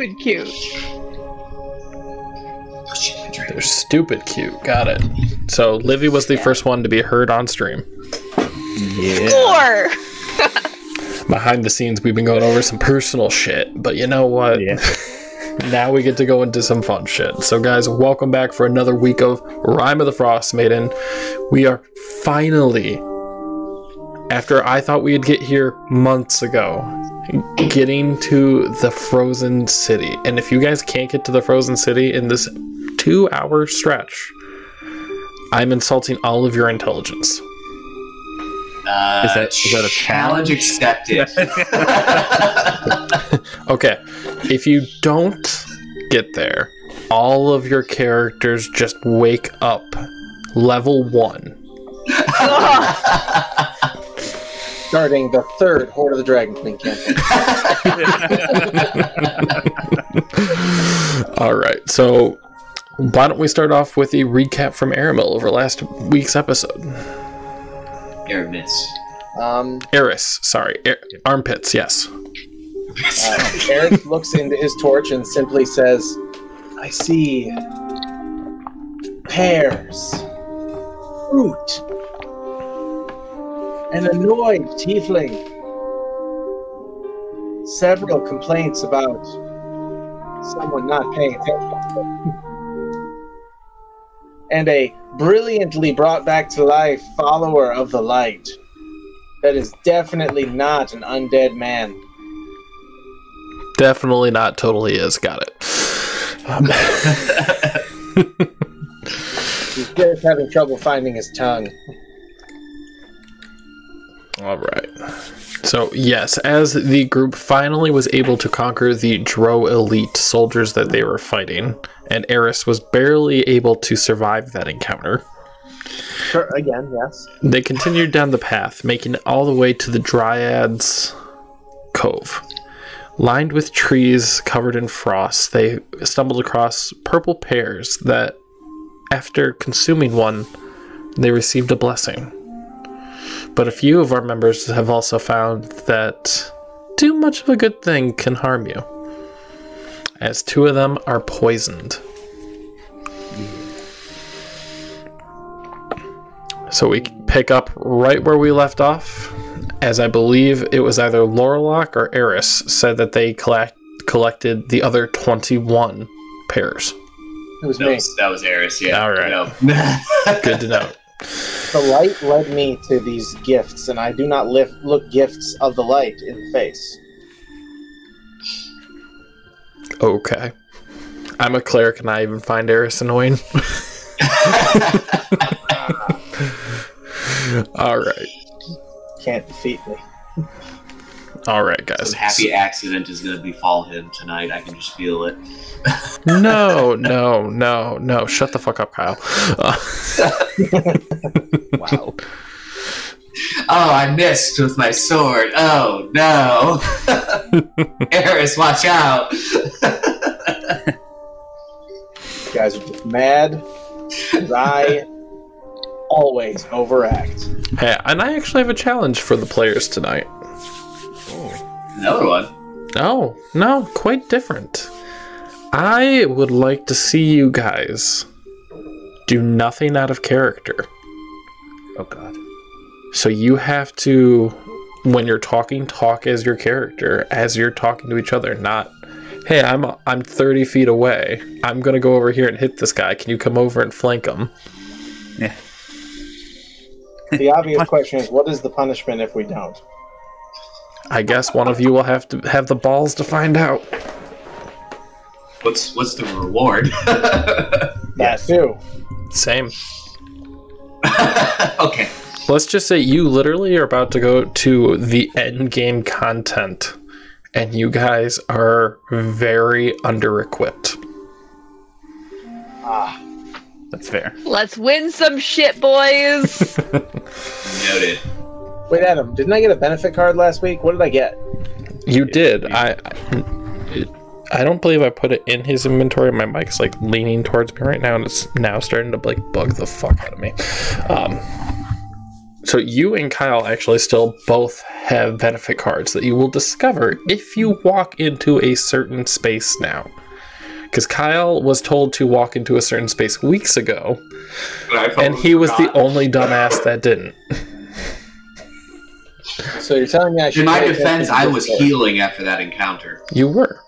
We're stupid cute. They're stupid cute. Got it. So Livy was the first one to be heard on stream. Yeah. Four. Behind the scenes, we've been going over some personal shit, but you know what? Yeah. now we get to go into some fun shit. So, guys, welcome back for another week of Rime of the Frostmaiden. We are finally, after I thought we'd get here months ago, getting to the Frozen City. And if you guys can't get to the Frozen City in this two hour stretch, I'm insulting all of your intelligence. Uh, Is that- is that a challenge accepted? Okay, if you don't get there, all of your characters just wake up. Level one. starting the third Hoard of the Dragon Queen campaign. All right, so why don't we start off with a recap from Aramil over last week's episode? Aramis. Um, Eris, sorry, Ar- armpits. Yes. uh, Eric looks into his torch and simply says, I see pears, fruit, an annoyed tiefling, several complaints about someone not paying attention, and a brilliantly brought back to life follower of the light. That is definitely not an undead man. Definitely not totally is. Got it. Um, He's just having trouble finding his tongue. All right. So, yes, as the group finally was able to conquer the Drow elite soldiers that they were fighting, and Eris was barely able to survive that encounter, Sure, again, yes. they continued down the path, making it all the way to the Dryads' Cove. Lined with trees covered in frost, they stumbled across purple pears that, after consuming one, they received a blessing. But a few of our members have also found that too much of a good thing can harm you, as two of them are poisoned. So we pick up right where we left off, as I believe it was either Lorlock or Eris said that they collect, collected the other 21 pairs. It was That me. was, that was Eris, yeah. All right. No. Good to know. The light led me to these gifts, and I do not lift, look gifts of the light in the face. Okay. I'm a cleric and I even find Eris annoying. All right. Can't defeat me. All right, guys. Some happy accident is going to befall him tonight. I can just feel it. No, no, no, no. Shut the fuck up, Kyle. Uh, Wow. Oh, I missed with my sword. Oh, no. Eris, watch out. You guys are just mad. 'cause I always overact. hey, and I actually have a challenge for the players tonight. Another one. No, no, quite different. I would like to see you guys do nothing out of character. Oh god. So you have to, when you're talking, talk as your character, as you're talking to each other, not, hey, I'm I'm 30 feet away. I'm gonna go over here and hit this guy. Can you come over and flank him? Yeah. The obvious question is what is the punishment if we don't? I guess one of you will have to have the balls to find out. What's what's the reward? That too. Same. okay. Let's just say you literally are about to go to the end game content, and you guys are very under equipped. Ah, That's fair. Let's win some shit, boys. Noted. Wait, Adam, didn't I get a benefit card last week? What did I get? You did. I. I- I don't believe I put it in his inventory. My mic's like leaning towards me right now, and it's now starting to like bug the fuck out of me. Um, So you and Kyle actually still both have benefit cards that you will discover if you walk into a certain space now. Because Kyle was told to walk into a certain space weeks ago, and he was the only dumbass that didn't. So you're telling me I should. In my defense, I was healing after that encounter. You were.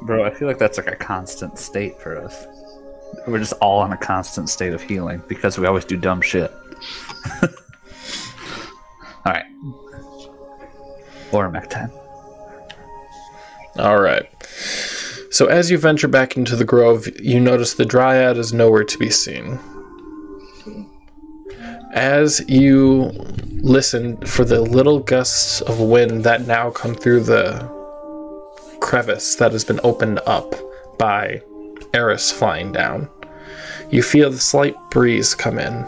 Bro, I feel like that's like a constant state for us. We're just all in a constant state of healing because we always do dumb shit. Alright. Ormac time. All right. So as you venture back into the grove, you notice the dryad is nowhere to be seen. As you listen for the little gusts of wind that now come through the crevice that has been opened up by Eris flying down, you feel the slight breeze come in,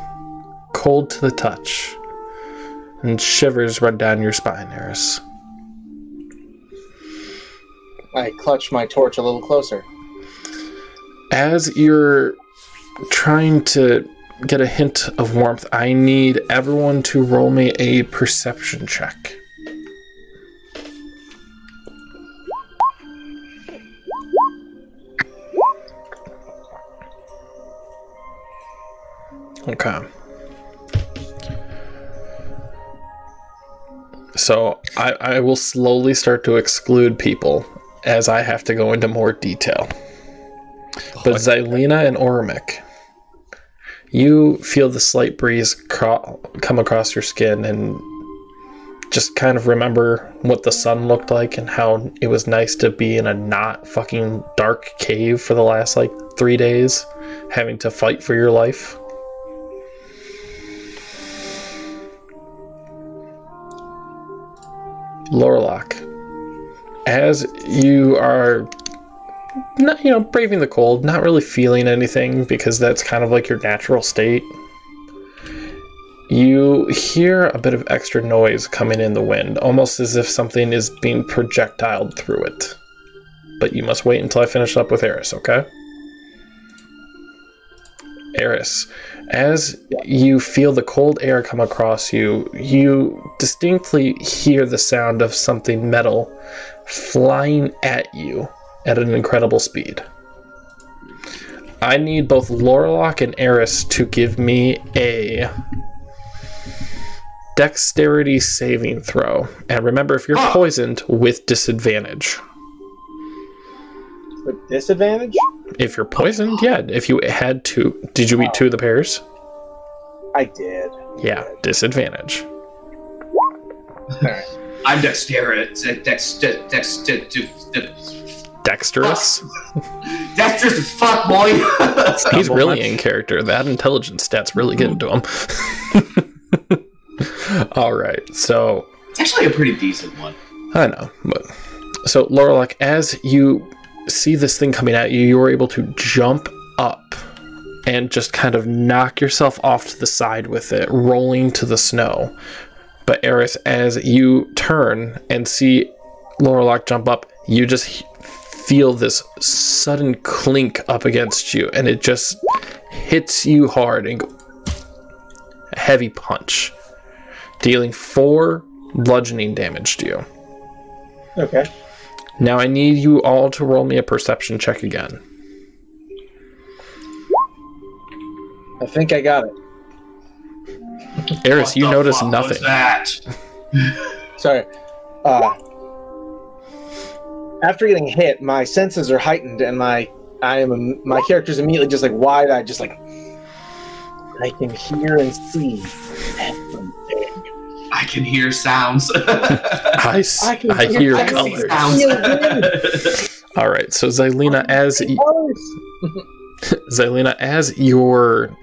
cold to the touch, and shivers run down your spine, Eris. I clutch my torch a little closer. as you're trying to get a hint of warmth, I need everyone to roll me a perception check. Okay. So I, I will slowly start to exclude people as I have to go into more detail. But oh, Xylena and Ormic, you feel the slight breeze cro- come across your skin and just kind of remember what the sun looked like and how it was nice to be in a not fucking dark cave for the last like three days, having to fight for your life. Lorlock, as you are not you know braving the cold not really feeling anything because that's kind of like your natural state. You hear a bit of extra noise coming in the wind almost as if something is being projectiled through it. But you must wait until i finish up with eris okay? Eris as you feel the cold air come across you you distinctly hear the sound of something metal flying at you at an incredible speed. I need both Lorlock and Eris to give me a dexterity saving throw. And remember, if you're poisoned, with disadvantage. With disadvantage? If you're poisoned, yeah. If you had two, did you eat two of the pears? I did. Yeah, disadvantage. Alright. I'm dexterous. Dex, dex, dex, dex, dex, Dexterous. dexterous as fuck, boy. He's really in character. That intelligence stat's really getting to him. All right, so it's actually a pretty decent one. I know, but so Lorelok, as you see this thing coming at you, you are able to jump up and just kind of knock yourself off to the side with it, rolling to the snow. But Eris, as you turn and see Lorelok jump up, you just h- feel this sudden clink up against you, and it just hits you hard and go- a heavy punch, dealing four bludgeoning damage to you. Okay. Now I need you all to roll me a perception check again. I think I got it. Eris, What you the notice fuck nothing. Was that? Sorry. Uh, after getting hit, my senses are heightened, and my I am my character's immediately just like wide eyed, just like I can hear and see everything. I can hear sounds. I, s- I can I hear- hear I can see colors. sounds. All right, so Xylena, oh, as y- Colors. Xylena, as you're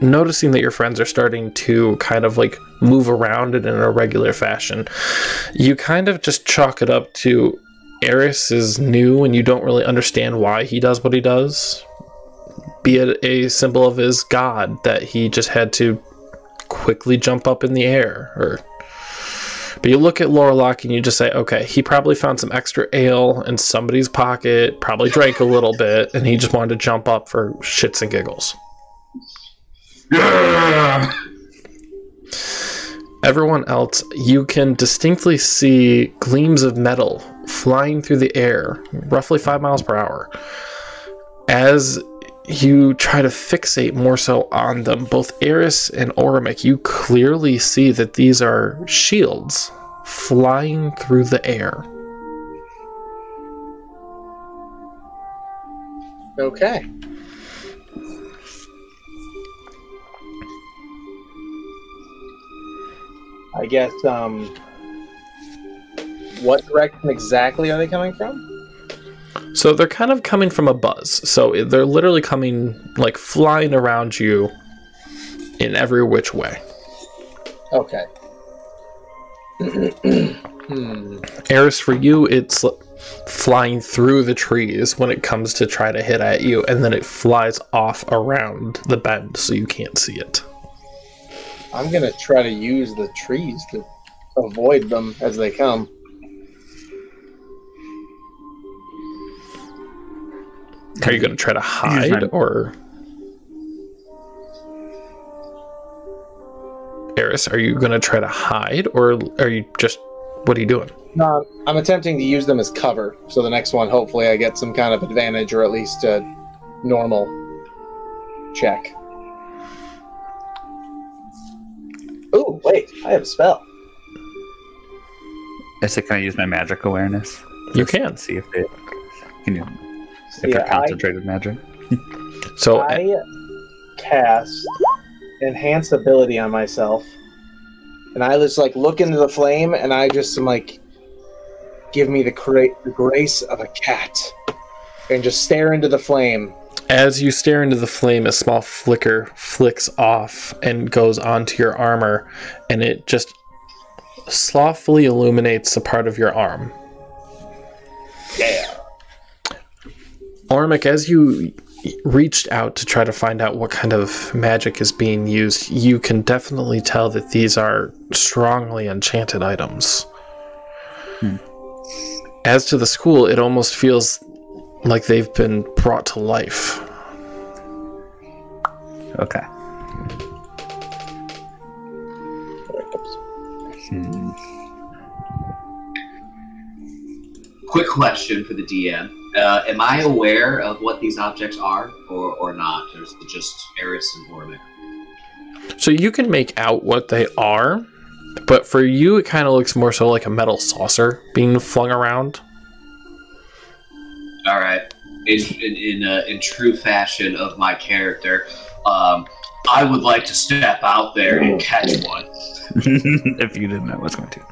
noticing that your friends are starting to kind of like move around in an irregular fashion, you kind of just chalk it up to Eris is new and you don't really understand why he does what he does. Be it a symbol of his god that he just had to quickly jump up in the air or but you look at Lorlock and you just say, okay, he probably found some extra ale in somebody's pocket, probably drank a little bit, and he just wanted to jump up for shits and giggles. Yeah. Everyone else, you can distinctly see gleams of metal flying through the air, roughly five miles per hour. As you try to fixate more so on them, both Eris and Orimic, you clearly see that these are shields flying through the air. Okay. I guess, um, what direction exactly are they coming from? So they're kind of coming from a buzz. So they're literally coming, like, flying around you in every which way. Okay. hmm. Eris, for you, it's flying through the trees when it comes to try to hit at you, and then it flies off around the bend so you can't see it. I'm gonna try to use the trees to avoid them as they come. Are you going to try to hide my- or? Eris, are you going to try to hide or are you just. What are you doing? No, I'm attempting to use them as cover. So the next one, hopefully, I get some kind of advantage or at least a normal check. Ooh, wait, I have a spell. I said, can I use my magic awareness? You Just can. see if it. Can you? So, If yeah, they're concentrated magic. So, I, I cast enhance ability on myself, and I just like look into the flame, and I just am like, give me the, cra- the grace of a cat, and just stare into the flame. As you stare into the flame, a small flicker flicks off and goes onto your armor, and it just slothfully illuminates a part of your arm. Yeah. Ormic, as you reached out to try to find out what kind of magic is being used, you can definitely tell that these are strongly enchanted items. Hmm. As to the school, it almost feels like they've been brought to life. Okay. Hmm. Quick question for the DM. Uh, am I aware of what these objects are or, or not? Or is it just Eris and Ormic? So you can make out what they are, but for you, it kind of looks more so like a metal saucer being flung around. All right. In in in, uh, in true fashion of my character, um, I would like to step out there and catch one. if you didn't know, I was going to.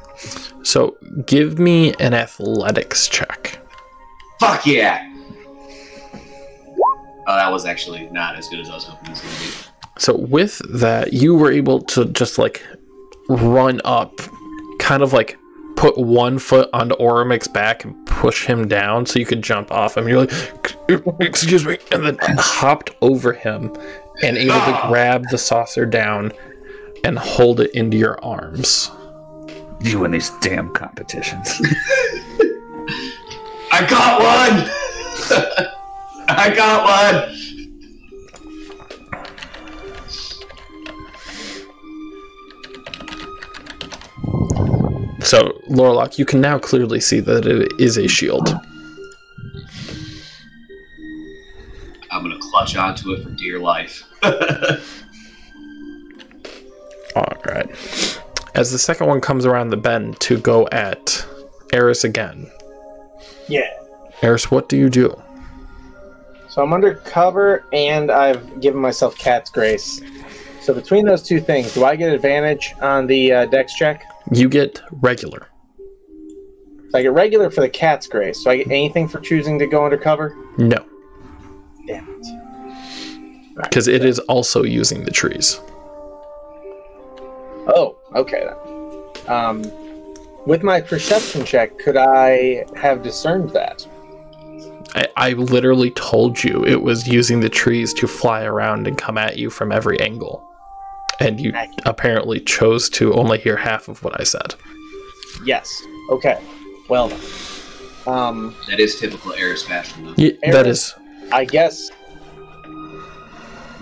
So give me an athletics check. Fuck yeah! Oh, that was actually not as good as I was hoping it was going to be. So with that, you were able to just like run up, kind of like put one foot onto Oromic's back and push him down so you could jump off him. You're like, excuse me, and then hopped over him and able to ah. grab the saucer down and hold it into your arms. You win these damn competitions. I got one! I got one! So, Lorlock, you can now clearly see that it is a shield. I'm gonna clutch onto it for dear life. Alright. As the second one comes around the bend to go at Eris again. Yeah. Eris, what do you do? So I'm under cover and I've given myself cat's grace. So between those two things, do I get advantage on the uh, dex check? You get regular. So I get regular for the cat's grace. So I get anything for choosing to go undercover? No, Damn it. because it is also using the trees. Oh, okay then. Um, with my perception check, could I have discerned that? I, I literally told you it was using the trees to fly around and come at you from every angle. And you apparently chose to only hear half of what I said. Yes. Okay. Well. Um, that is typical Eris fashion, though. Yeah, that Eris? is. I guess.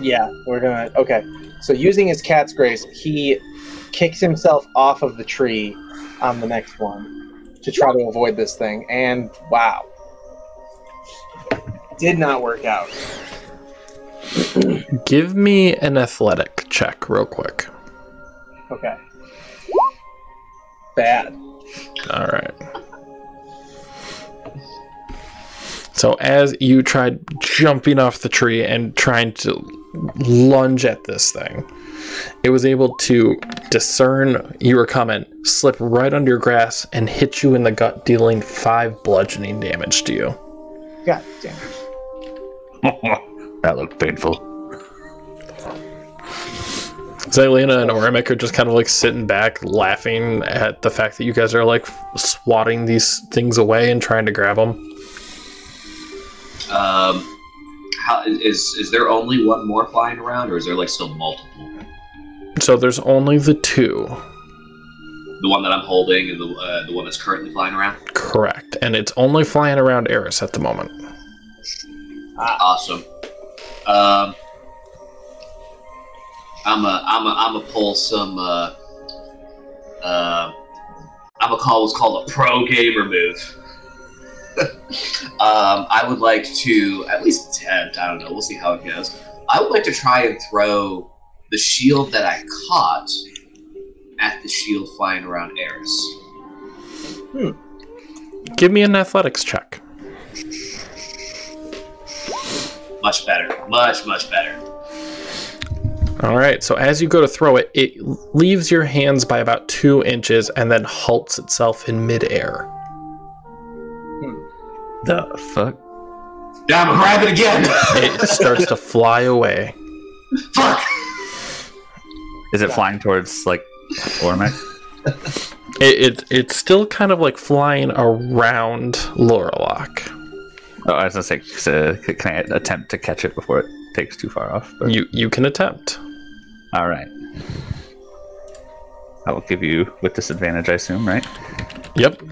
Yeah, we're gonna. Okay. So using his cat's grace, he kicks himself off of the tree on the next one to try to avoid this thing. And wow, did not work out. Give me an athletic check, real quick. Okay. Bad. All right. So as you tried jumping off the tree and trying to lunge at this thing, it was able to discern you were coming, slip right under your grass, and hit you in the gut, dealing five bludgeoning damage to you. God damn it. that looked painful. Zelena and Orimic are just kind of like sitting back, laughing at the fact that you guys are like swatting these things away and trying to grab them. Um, how is is there only one more flying around, or is there like still multiple? So there's only the two. The one that I'm holding and the uh, the one that's currently flying around. Correct. And it's only flying around Eris at the moment. Awesome. Um, I'm a I'm a I'm a pull some. Uh, uh, I'm gonna call what's called a pro gamer move. um, I would like to at least attempt. I don't know. We'll see how it goes. I would like to try and throw the shield that I caught at the shield flying around Eris. Hmm. Give me an athletics check. Much better. Much much better. All right. So as you go to throw it, it leaves your hands by about two inches and then halts itself in midair. The fuck? Yeah, I'm gonna grab it again. It starts to fly away. Fuck. Is it flying towards like Ormac? It, it it's still kind of like flying around Loralock. Oh, I was gonna say, so can I attempt to catch it before it takes too far off? But- You you can attempt. All right. I will give you with disadvantage, I assume, right? Yep.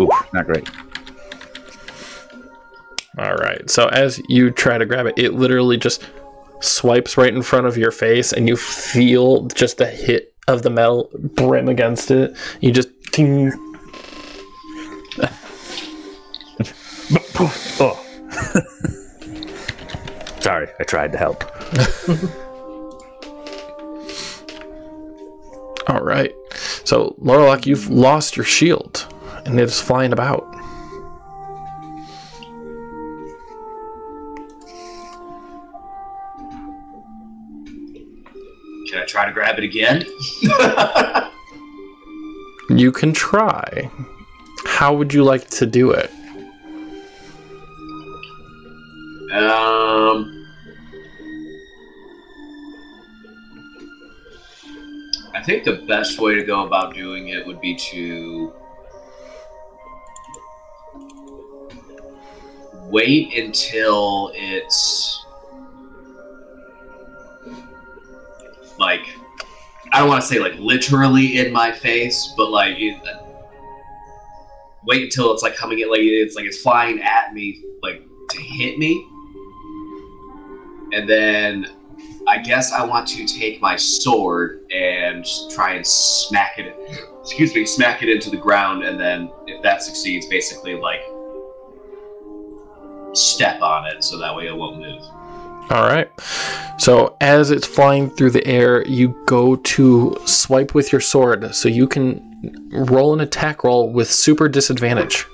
Oof, not great. All right. So as you try to grab it, it literally just swipes right in front of your face, and you feel just the hit of the metal brim against it. You just ting. Oh. Sorry, I tried to help. All right. So Loralock, you've lost your shield, and it is flying about. Can I try to grab it again? You can try. How would you like to do it? Um, I think the best way to go about doing it would be to wait until it's like I don't want to say like literally in my face, but like it, wait until it's like coming in like it's like it's flying at me like to hit me and then I guess I want to take my sword and try and smack it. Excuse me, smack it into the ground, and then if that succeeds, basically like step on it so that way it won't move. All right. So as it's flying through the air, you go to swipe with your sword, so you can roll an attack roll with super disadvantage.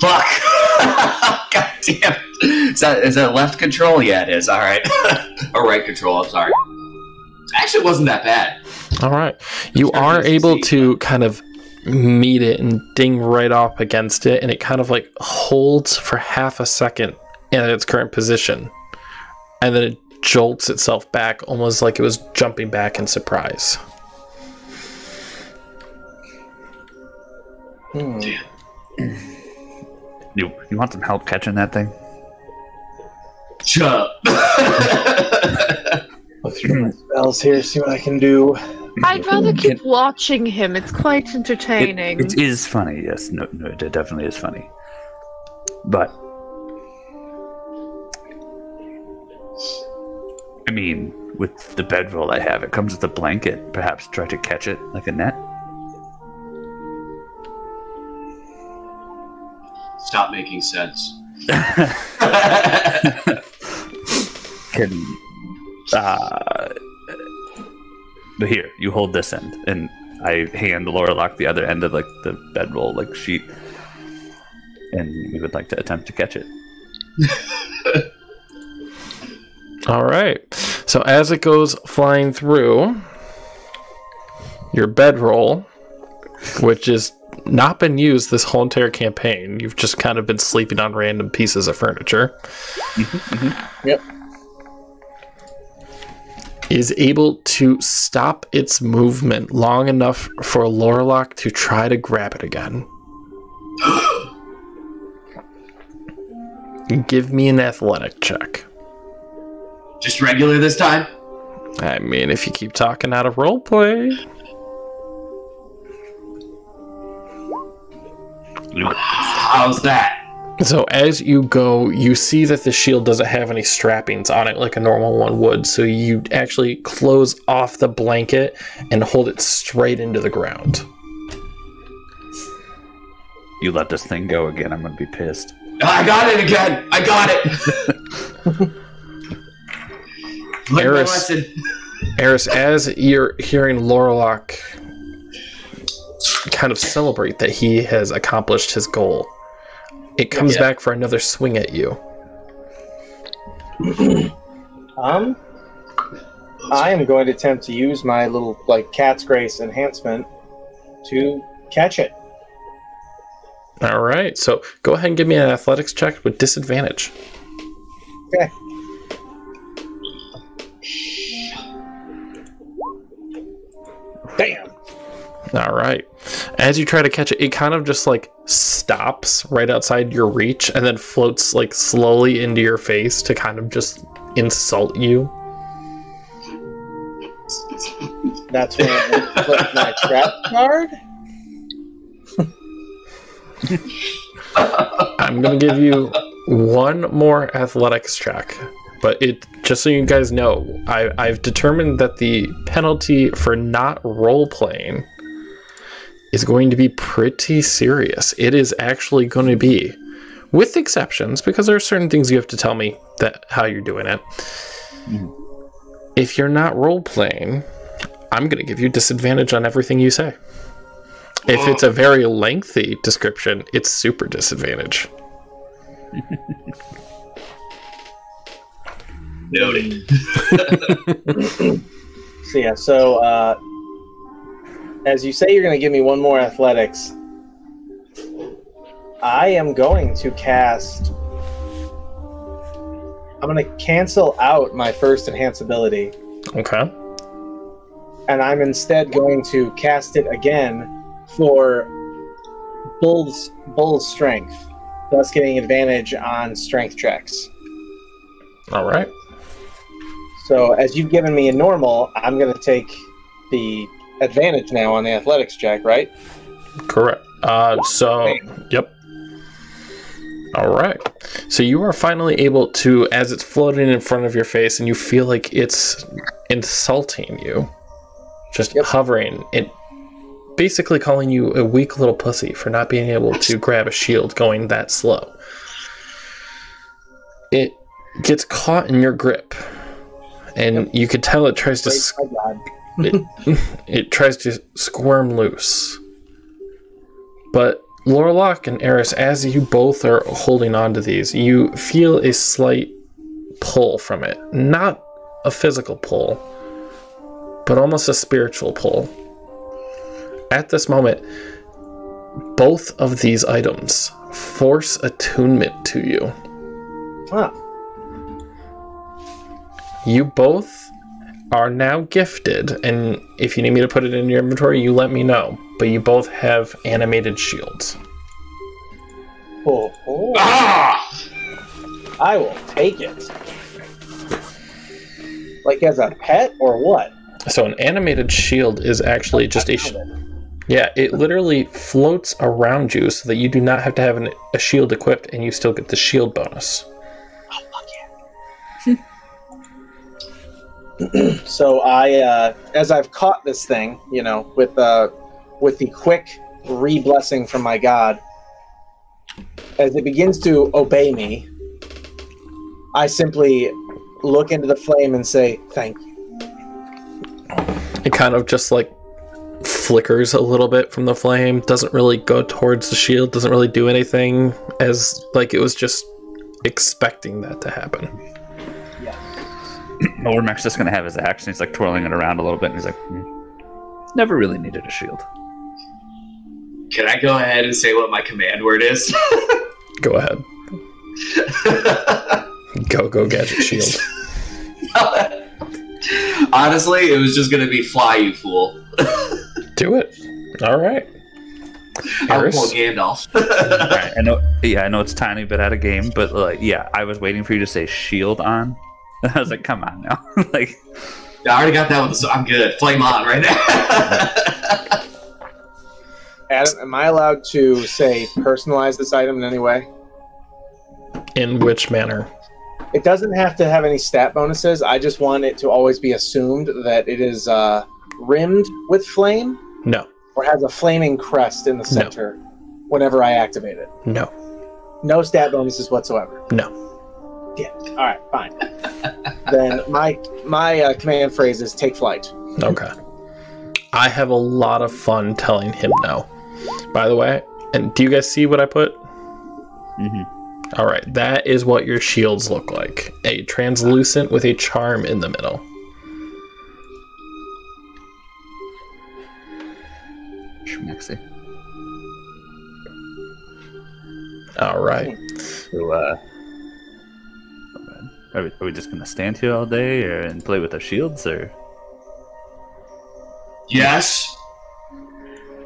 Fuck! God damn it! Is that is that left control? Yeah, it is. All right, or right control. I'm sorry. Actually, it wasn't that bad. All right. You are able see. to kind of meet it and ding right off against it, and it kind of like holds for half a second in its current position, and then it jolts itself back, almost like it was jumping back in surprise. Hmm. You you want some help catching that thing? Chup. Look through my spells here, see what I can do. I'd rather keep watching him. It's quite entertaining. It, it is funny, yes. No, no, it definitely is funny. But I mean, with the bedroll I have, it comes with a blanket. Perhaps try to catch it like a net. Stop making sense. Can uh, but here you hold this end, and I hand Lorlock the other end of like the bedroll like sheet, and we would like to attempt to catch it. All right. So as it goes flying through your bedroll, which has not been used this whole entire campaign, you've just kind of been sleeping on random pieces of furniture. Mm-hmm. Yep. Is able to stop its movement long enough for Lorlock to try to grab it again. Give me an athletic check. Just regular this time? I mean, if you keep talking out of roleplay. How's that? So as you go, you see that the shield doesn't have any strappings on it like a normal one would. So you actually close off the blanket and hold it straight into the ground. You let this thing go again, I'm gonna be pissed. I got it again! I got it! Learned my Eris. Eris, as you're hearing Lorlock kind of celebrate that he has accomplished his goal, it comes Yeah. back for another swing at you. Um, I am going to attempt to use my little like cat's grace enhancement to catch it. All right, so go ahead and give me an athletics check with disadvantage. Okay. Damn. All right. As you try to catch it, it kind of just like stops right outside your reach and then floats like slowly into your face to kind of just insult you. That's when I put my trap card. I'm going to give you one more athletics check. But it just so you guys know, I, I've determined that the penalty for not role playing is going to be pretty serious. It is actually going to be, with exceptions, because there are certain things you have to tell me that how you're doing it. If you're not role playing, I'm going to give you disadvantage on everything you say. If it's a very lengthy description, it's super disadvantage. Noted. So yeah, so uh, as you say, you're going to give me one more athletics. I am going to cast. I'm going to cancel out my first enhance ability, Okay. and I'm instead going to cast it again for Bull's Bull's strength, thus getting advantage on strength checks. All right. So as you've given me a normal, I'm going to take the advantage now on the athletics check, right? Correct. Uh, so, yep. All right. So you are finally able to, as it's floating in front of your face, and you feel like it's insulting you, just Yep. hovering, it basically calling you a weak little pussy for not being able to grab a shield going that slow. It gets caught in your grip, and you could tell it tries to God. It, it tries to squirm loose. But Lorlock and Eris, as you both are holding on to these, you feel a slight pull from it. Not a physical pull, but almost a spiritual pull. At this moment, both of these items force attunement to you. Ah, You both are now gifted, and if you need me to put it in your inventory, you let me know. But you both have animated shields. oh, oh. Ah! I will take it. Like as a pet or what? So an animated shield is actually just a sh- I found it. yeah. It literally floats around you, so that you do not have to have an, a shield equipped, and you still get the shield bonus. so I, uh, as I've caught this thing, you know, with uh, with the quick re-blessing from my god, as it begins to obey me, I simply look into the flame and say, "Thank you." It kind of just like flickers a little bit from the flame, doesn't really go towards the shield, doesn't really do anything, as like it was just expecting that to happen. Ormek's just gonna have his axe, and he's like twirling it around a little bit, and he's like, "Hmm, "Never really needed a shield." Can I go ahead and say what my command word is? Go ahead. Go, go, gadget shield. Honestly, it was just gonna be fly, you fool. Do it. All right. I'll Eris? pull Gandalf. Alright, I know. Yeah, I know it's a tiny bit out of game, but like, yeah, I was waiting for you to say shield on. I was like, come on now, like, I already got that one, so I'm good. Flame on right now. Adam, am I allowed to say personalize this item in any way? In which manner? It doesn't have to have any stat bonuses. I just want it to always be assumed that it is uh, rimmed with flame No. or has a flaming crest in the center whenever I activate it. No. No stat bonuses whatsoever. No. Yeah. All right. Fine. then my my uh, command phrase is take flight. Okay. I have a lot of fun telling him no. By the way, and do you guys see what I put? mhm. All right, that is what your shields look like. A translucent with a charm in the middle. schmexy. All right. So, uh, are we, are we just gonna stand here all day or, and play with our shields, or yes.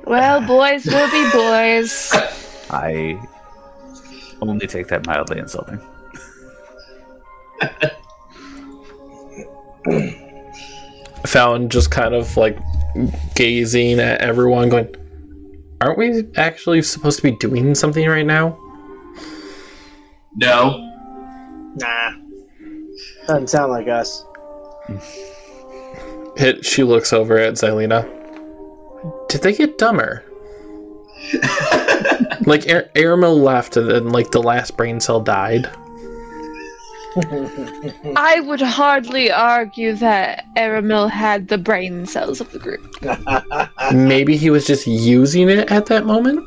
Well, boys will be boys. I only take that mildly insulting? Fallon just kind of like gazing at everyone, going, Aren't we actually supposed to be doing something right now? No. Nah. Doesn't sound like us. Hit, she looks over at Xylena. Did they get dumber? like, Ar- Aramil left and then, like, the last brain cell died. I would hardly argue that Aramil had the brain cells of the group. Maybe he was just using it at that moment?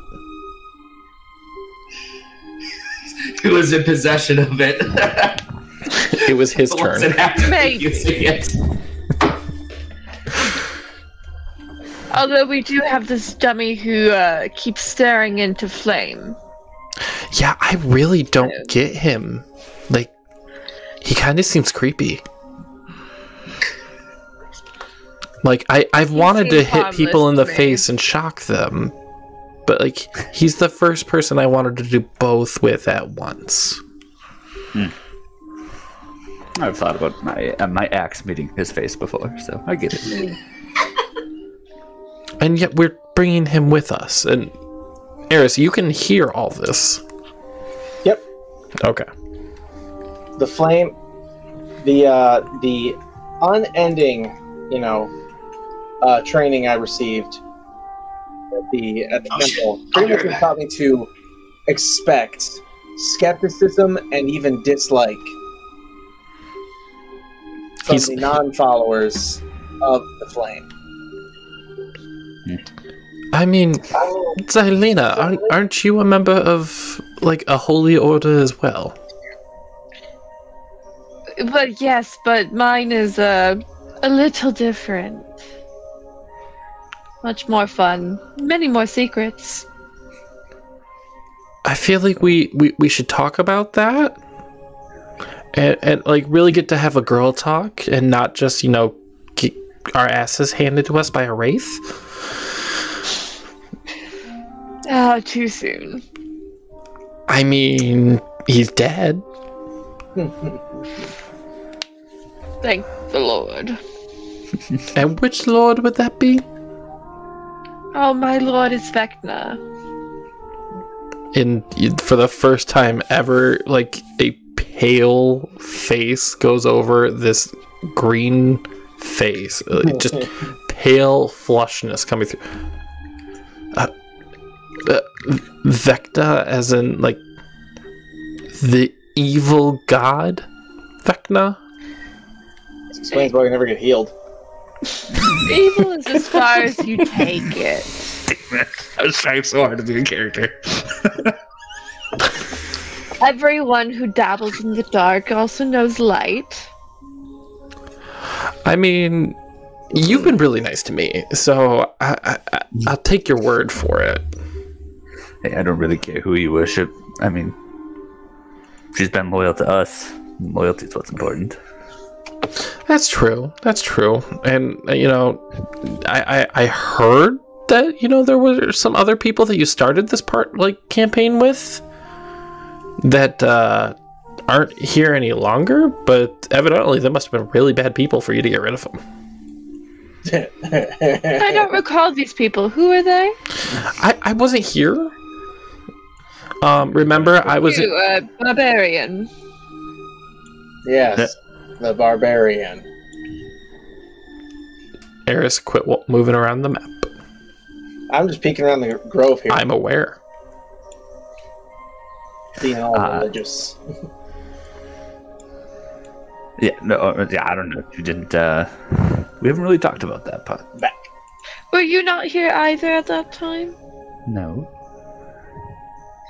Who was in possession of it? It was his turn. Wasn't actively Mate. using it. Although we do have this dummy who uh, keeps staring into flame. Yeah, I really don't get him. Like, he kind of seems creepy. Like, I, I've wanted to hit people in the me. face and shock them. But, like, he's the first person I wanted to do both with at once. I've thought about my uh, my axe meeting his face before, so I get it. And yet we're bringing him with us. And, Eris, you can hear all this. Yep. Okay. the flame the uh the unending you know uh training i received at the at the Oh, temple I'll pretty much taught me to expect skepticism and even dislike from He's- the non-followers of the flame I mean, Xylena, aren't, aren't you a member of, like, a holy order as well? But yes, but mine is uh, a little different. Much more fun. Many more secrets. I feel like we, we, we should talk about that. And, and, like, really get to have a girl talk and not just, you know, get our asses handed to us by a wraith. Ah, too soon. I mean, he's dead. Thank the Lord. And which lord would that be? Oh, my Lord is Vecna. And for the first time ever, like, a pale face goes over this green face, uh, just pale flushness coming through. Uh, uh, Vecna, as in like the evil god, Vecna. This explains why we never get healed. Evil is as far as you take it. I was trying so hard to be a character. Everyone who dabbles in the dark also knows light. I mean, you've been really nice to me, so I, I, I- I'll take your word for it. Hey, I don't really care who you worship. I mean, she's been loyal to us. Loyalty is what's important. That's true. That's true. And uh, you know, I, I I heard that you know there were some other people that you started this part like campaign with that uh, aren't here any longer. But evidently, they must have been really bad people for you to get rid of them. I don't recall these people. Who are they? I I wasn't here. Um, remember I was. You, uh, barbarian. yes, the barbarian. Eris quit moving around the map. I'm just peeking around the grove here, I'm aware. Being all Uh, religious. Yeah, no, uh, yeah, I don't know. You didn't. uh We haven't really talked about that part. Back. Were you not here either at that time? No.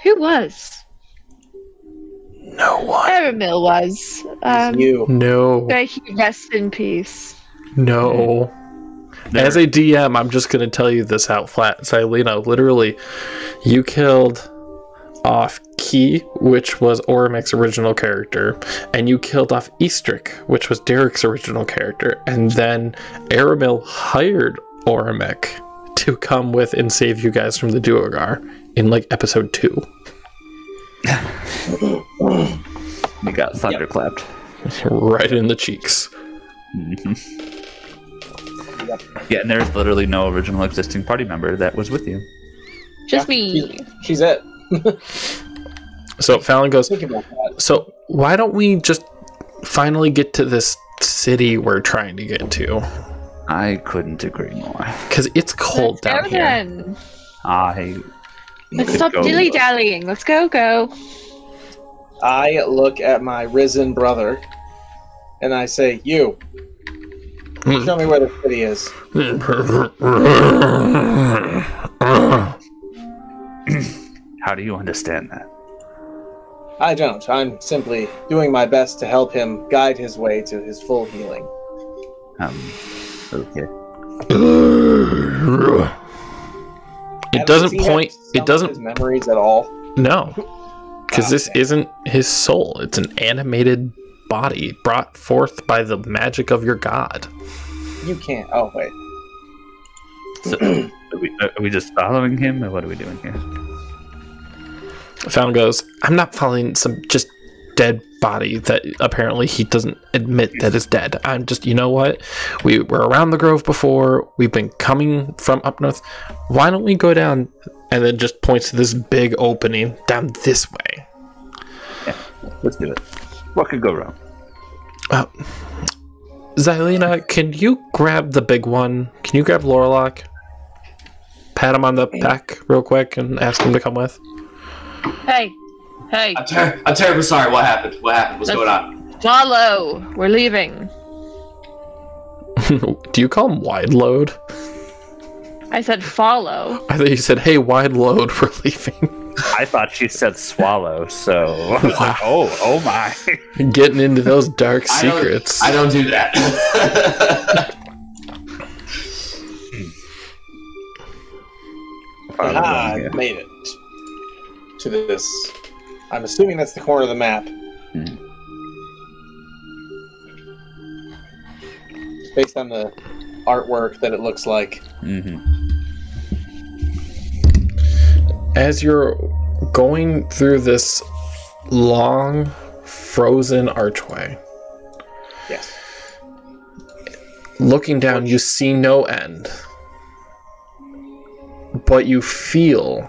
Who was? No one. Aramil was. Um, you. No. may he rest in peace. No. As a DM, I'm just gonna tell you this out flat. Xylena, literally, you killed off Key, which was Orimek's original character, and you killed off Eastric, which was Derek's original character, and then Aramil hired Orimek to come with and save you guys from the Duergar in like episode two. You got thunderclapped. Right in the cheeks. Mm-hmm. Yeah, and there's literally no original existing party member that was with you. Just Yeah, me. She's it. So Fallon goes, Think about that. So why don't we just finally get to this city we're trying to get to? I couldn't agree more. Because it's cold Let's down go here. then. I Let's stop dilly dallying. Let's go, go. I look at my risen brother, and I say, "You, hmm. show me where the city is." How do you understand that? I don't. I'm simply doing my best to help him guide his way to his full healing. Um, okay. it doesn't point. It doesn't. memories at all. No, because this Okay. isn't his soul. It's an animated body brought forth by the magic of your god. You can't. Oh wait. So, are, we, are we just following him, or what are we doing here? Found goes. I'm not following some just dead body that apparently he doesn't admit that is dead. I'm just, you know what? We were around the grove before. We've been coming from up north. Why don't we go down and then just points to this big opening down this way? Let's do it. What could go wrong? Uh, Xylena, can you grab the big one? Can you grab Lorlock? Pat him on the back real quick and ask him to come with. Hey, hey, I'm, ter- I'm terribly sorry. What happened? What happened? What's Let's- going on? follow. We're leaving. Do you call him wide load? I said follow. I thought you said, "Hey, wide load, we're leaving." I thought she said swallow, so I was like, oh, oh my. Getting into those dark I don't- secrets. I don't do that. Ah. I made it to this. I'm assuming that's the corner of the map. Hmm. Based on the artwork that it looks like. Mhm. As you're going through this long, frozen archway, Yes. looking down, you see no end. But you feel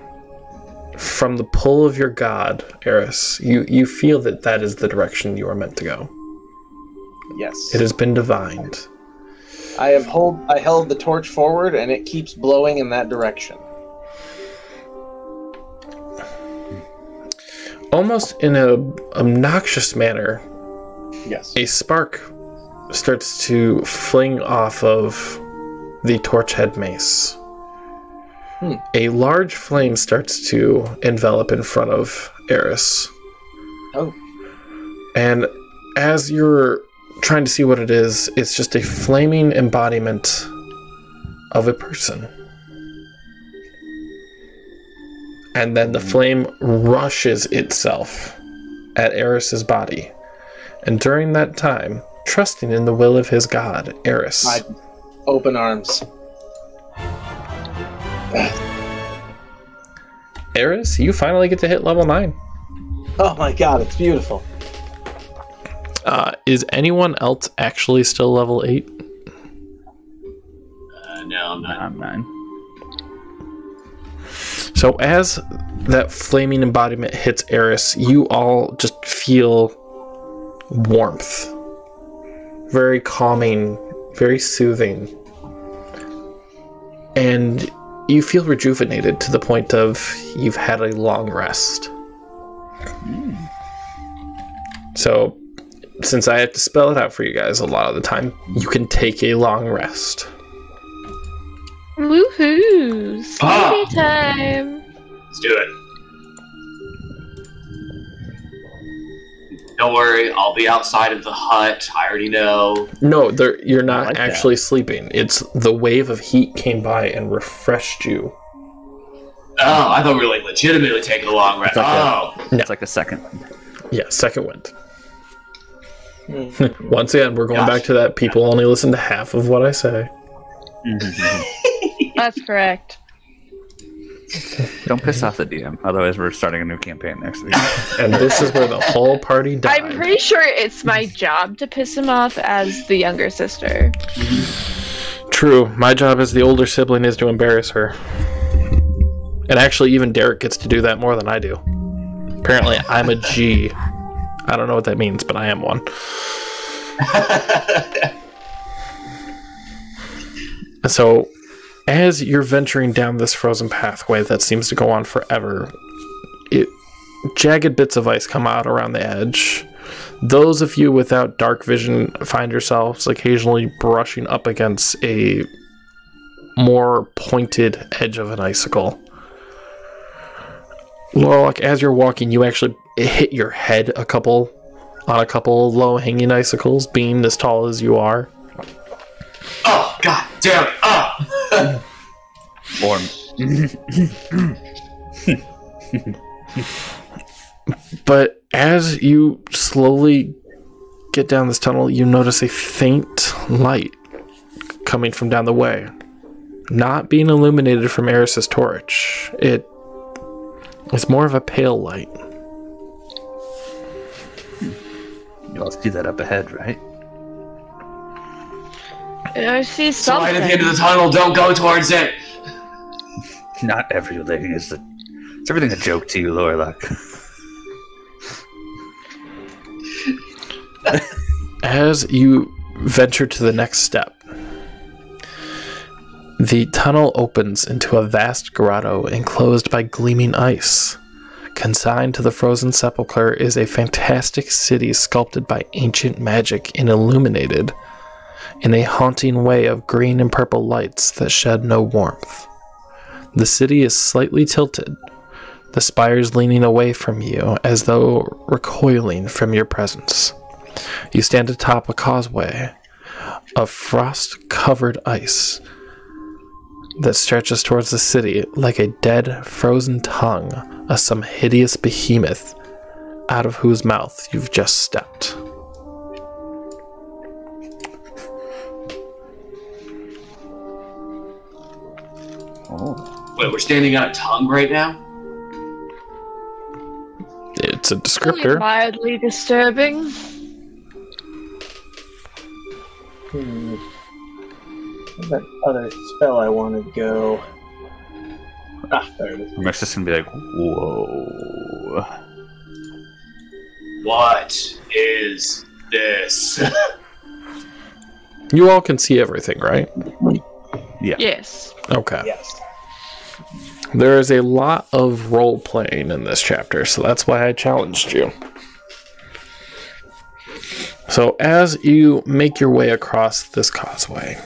from the pull of your god, Eris, you, you feel that that is the direction you are meant to go. Yes. It has been divined. I have hold I held the torch forward and it keeps blowing in that direction. Almost in a obnoxious manner, Yes. a spark starts to fling off of the torch head mace. Hmm. A large flame starts to envelop in front of Eris. Oh. And as you're trying to see what it is, it's just a flaming embodiment of a person. And then the flame rushes itself at Eris's body. And during that time, trusting in the will of his god, Eris, I open arms. Eris, you finally get to hit level 9. Oh my god, it's beautiful. Uh, is anyone else actually still level 8? Uh, no, I'm not. I'm nine. So as that flaming embodiment hits Eris, you all just feel warmth. Very calming, very soothing. And you feel rejuvenated to the point of you've had a long rest. So since I have to spell it out for you guys a lot of the time, you can take a long rest. Woohoo! Ah. Sleepy time! Let's do it. Don't worry, I'll be outside of the hut. I already know. No, there, you're not like that. actually sleeping. It's the wave of heat came by and refreshed you. Oh, I thought we were like legitimately taking a long rest. It's like oh, It's like a second. Yeah, second wind. Hmm. Once again, we're going Gosh. back to that. People only listen to half of what I say. That's correct. Don't piss off the DM, otherwise we're starting a new campaign next week. And this is where the whole party died. I'm pretty sure it's my job to piss him off as the younger sister. True. My job as the older sibling is to embarrass her. And actually, even Derek gets to do that more than I do. Apparently, I'm a G. I don't know what that means, but I am one. So, as you're venturing down this frozen pathway that seems to go on forever, it jagged bits of ice come out around the edge. Those of you without dark vision find yourselves occasionally brushing up against a more pointed edge of an icicle. Lorlock, as you're walking, you actually hit your head a couple on a couple low hanging icicles, being as tall as you are. Oh, god damn it! Oh, or But as you slowly get down this tunnel, you notice a faint light coming from down the way. Not being illuminated from Eris's torch. It it's more of a pale light. you all see that up ahead, right? I see so something. right at the end of the tunnel. Don't go towards it. Not everything is a. Is everything a joke to you, Lorlock? As you venture to the next step, the tunnel opens into a vast grotto enclosed by gleaming ice. Consigned to the frozen sepulchre is a fantastic city sculpted by ancient magic and illuminated in a haunting way of green and purple lights that shed no warmth. The city is slightly tilted, the spires leaning away from you as though recoiling from your presence. You stand atop a causeway of frost covered ice that stretches towards the city like a dead, frozen tongue of some hideous behemoth out of whose mouth you've just stepped. Oh. Wait, we're standing on a tongue right now. It's a Only descriptor. Mildly disturbing. Hmm. Where'd That other spell I wanted to go. Ah, there it is. I'm just gonna be like, whoa. What is this? You all can see everything, right? Yeah. Yes. Okay. Yes. There is a lot of role playing in this chapter, so that's why I challenged you. So, as you make your way across this causeway,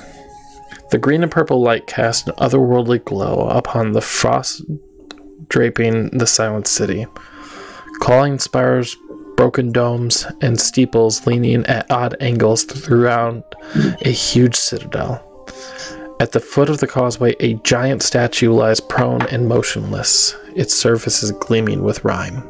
the green and purple light cast an otherworldly glow upon the frost draping the silent city. Calling spires, broken domes, and steeples leaning at odd angles throughout a huge citadel. At the foot of the causeway, a giant statue lies prone and motionless, its surface is gleaming with rime.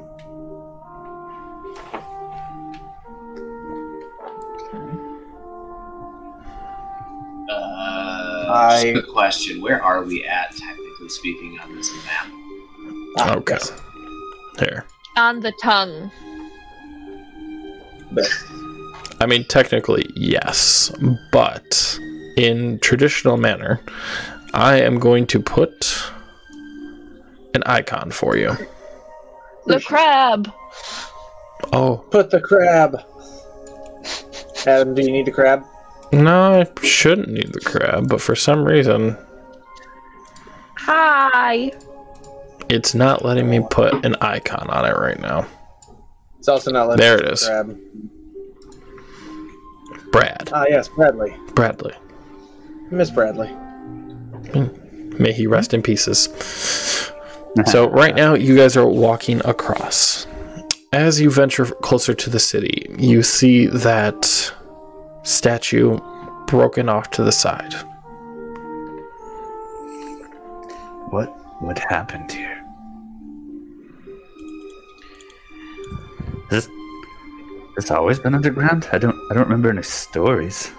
Uh, I- just a quick question. Where are we at, technically speaking, on this map? Ah, Okay. yes. Here. On the tongue. Yes. I mean, technically, yes, but in traditional manner, I am going to put an icon for you. The crab. Oh, Put the crab. Adam, do you need the crab? no, I shouldn't need the crab, but for some reason, Hi. it's not letting me put an icon on it right now. It's also not letting There me it put the Crab. Brad. Ah, yes, Bradley. Bradley. Miss Bradley. May he rest in pieces. So right now you guys are walking across. As you venture closer to the city, you see that statue broken off to the side. What what happened here? Has this, this always been underground? I don't I don't remember any stories.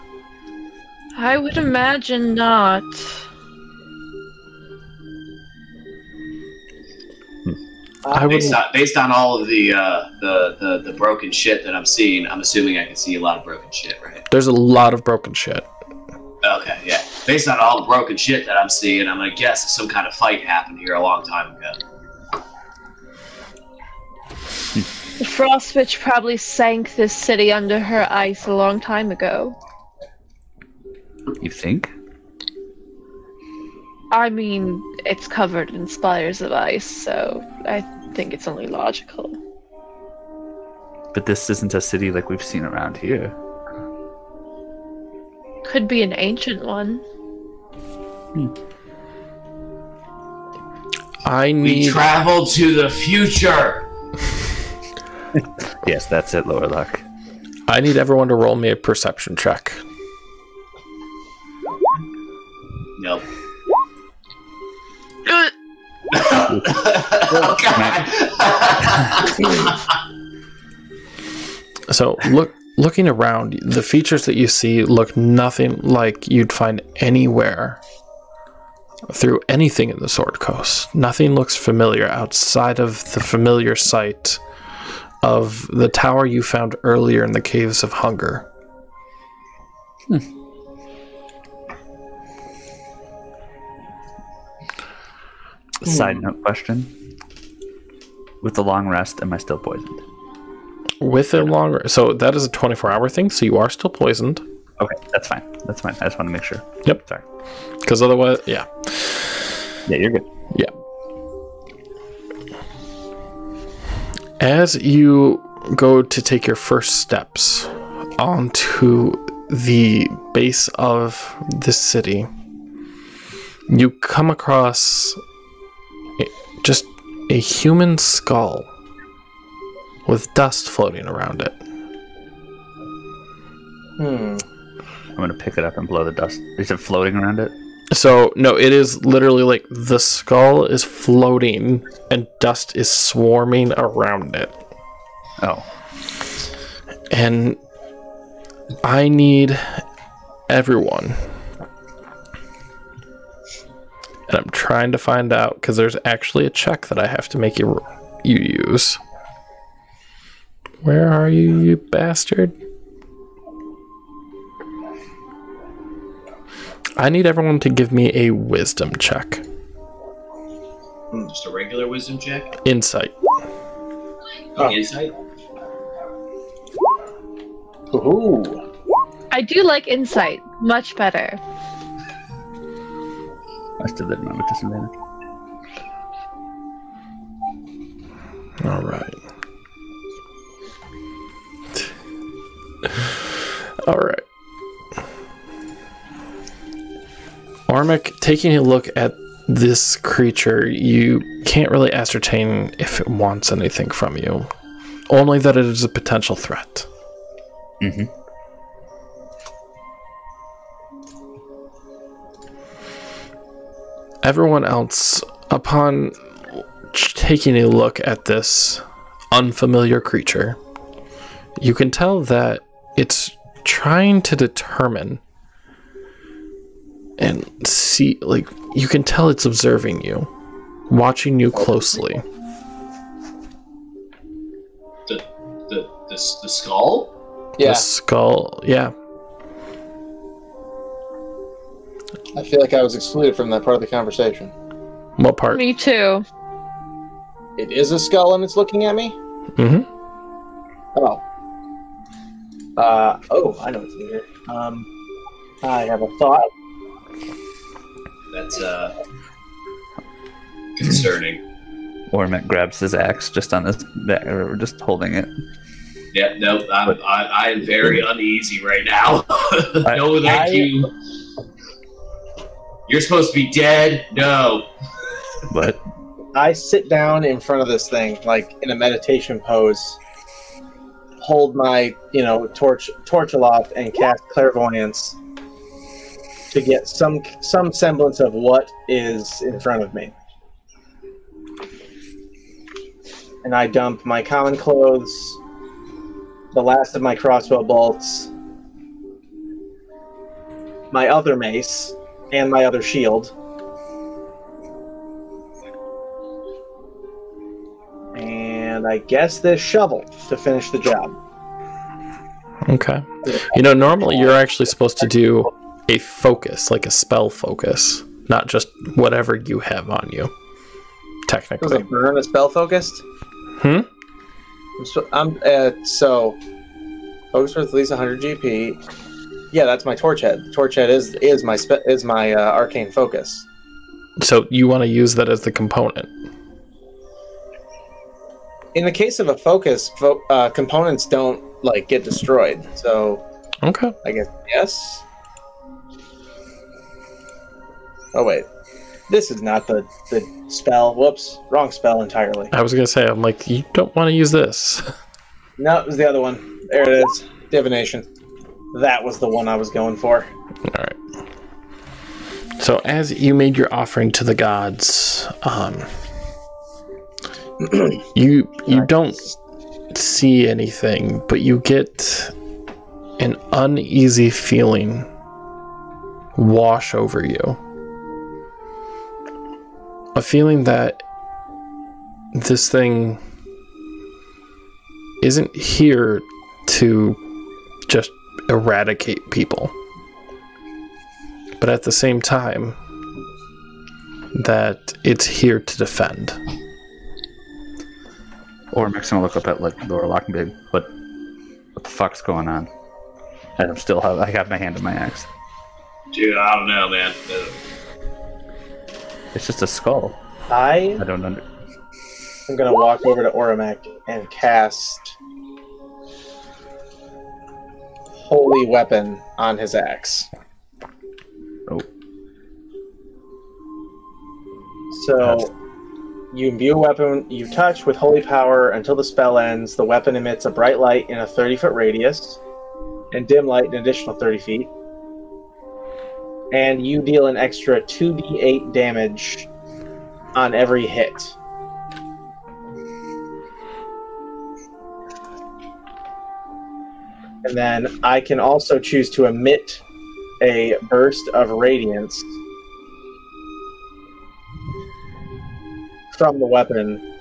I would imagine not. Hmm. Uh, I would Based on, based on all of the, uh, the the the broken shit that I'm seeing, I'm assuming I can see a lot of broken shit, right? there's a lot of broken shit. Okay, yeah. Based on all the broken shit that I'm seeing, I'm gonna guess that some kind of fight happened here a long time ago. Hmm. The frost witch probably sank this city under her ice a long time ago. You think? I mean, it's covered in spires of ice, so I think it's only logical. But this isn't a city like we've seen around here. Could be an ancient one. Hmm. I need. We travel to the future. Yes, that's it, Lorlock. I need everyone to roll me a perception check. Nope. Oh God. So look looking around, the features that you see look nothing like you'd find anywhere through anything in the Sword Coast. Nothing looks familiar outside of the familiar sight of the tower you found earlier in the Caves of Hunger. Hmm. Side note question. With the long rest, am I still poisoned? With a longer, so that is a 24 hour thing, so you are still poisoned. Okay, that's fine. That's fine. I just want to make sure. Yep. Sorry. Because otherwise, yeah. Yeah, you're good. Yeah. As you go to take your first steps onto the base of this city, you come across just a human skull with dust floating around it. Hmm. I'm gonna pick it up and blow the dust. Is it floating around it? So, no, it is literally like the skull is floating and dust is swarming around it. Oh, And I need everyone. And I'm trying to find out because there's actually a check that I have to make you you use. Where are you, you bastard? I need everyone to give me a wisdom check. Hmm, just a regular wisdom check. Insight. Oh. Insight. Ooh. I do like insight. Much better. I still didn't remember disadvantage. All right. All right. Ormic, taking a look at this creature, you can't really ascertain if it wants anything from you. Only that it is a potential threat. Mm-hmm. Everyone else, upon taking a look at this unfamiliar creature, you can tell that it's trying to determine and see, like, you can tell it's observing you, watching you closely. The the the, the skull. Yeah, The skull, yeah. I feel like I was excluded from that part of the conversation. What part? Me too. It is a skull and it's looking at me? Mm hmm. Oh. Uh, oh, I know what to do here. Um, I have a thought. That's uh concerning. Ormet grabs his axe just on his back, or just holding it. Yeah, no, I'm I, I am very uneasy right now. no, thank I- you. You're supposed to be dead. No. But I sit down in front of this thing, like in a meditation pose, hold my, you know, torch torch aloft and cast clairvoyance to get some some semblance of what is in front of me. And I dump my common clothes, the last of my crossbow bolts, my other mace, and my other shield. And I guess this shovel to finish the job. Okay. You know, normally you're actually supposed to do a focus, like a spell focus, not just whatever you have on you. Was a Technically. burn a spell focused? Hmm? I'm, so, I'm uh, so focus worth at least 100 GP. Yeah, that's my torch head. Torch head is is my spe- is my uh, arcane focus. So you want to use that as the component. In the case of a focus, fo- uh, components don't like get destroyed. So Okay. I guess yes. Oh wait, this is not the the spell. Whoops, wrong spell entirely. I was gonna say, I'm like, you don't want to use this. No, it was the other one. There it is. Divination. That was the one I was going for. All right. So as you made your offering to the gods, um, you you don't see anything, but you get an uneasy feeling wash over you. A feeling that this thing isn't here to just eradicate people. But at the same time, that it's here to defend. Ormec's gonna look up at like Lorlock and be what what the fuck's going on? And I'm still have I have my hand in my axe. Dude, I don't know, man. Uh, It's just a skull. I I don't under I'm gonna walk over to Oramek and cast Holy Weapon on his axe. Oh. So you imbue a weapon you touch with holy power until the spell ends. The weapon emits a bright light in a 30 foot radius and dim light an additional 30 feet. And you deal an extra 2d8 damage on every hit. And then I can also choose to emit a burst of radiance from the weapon.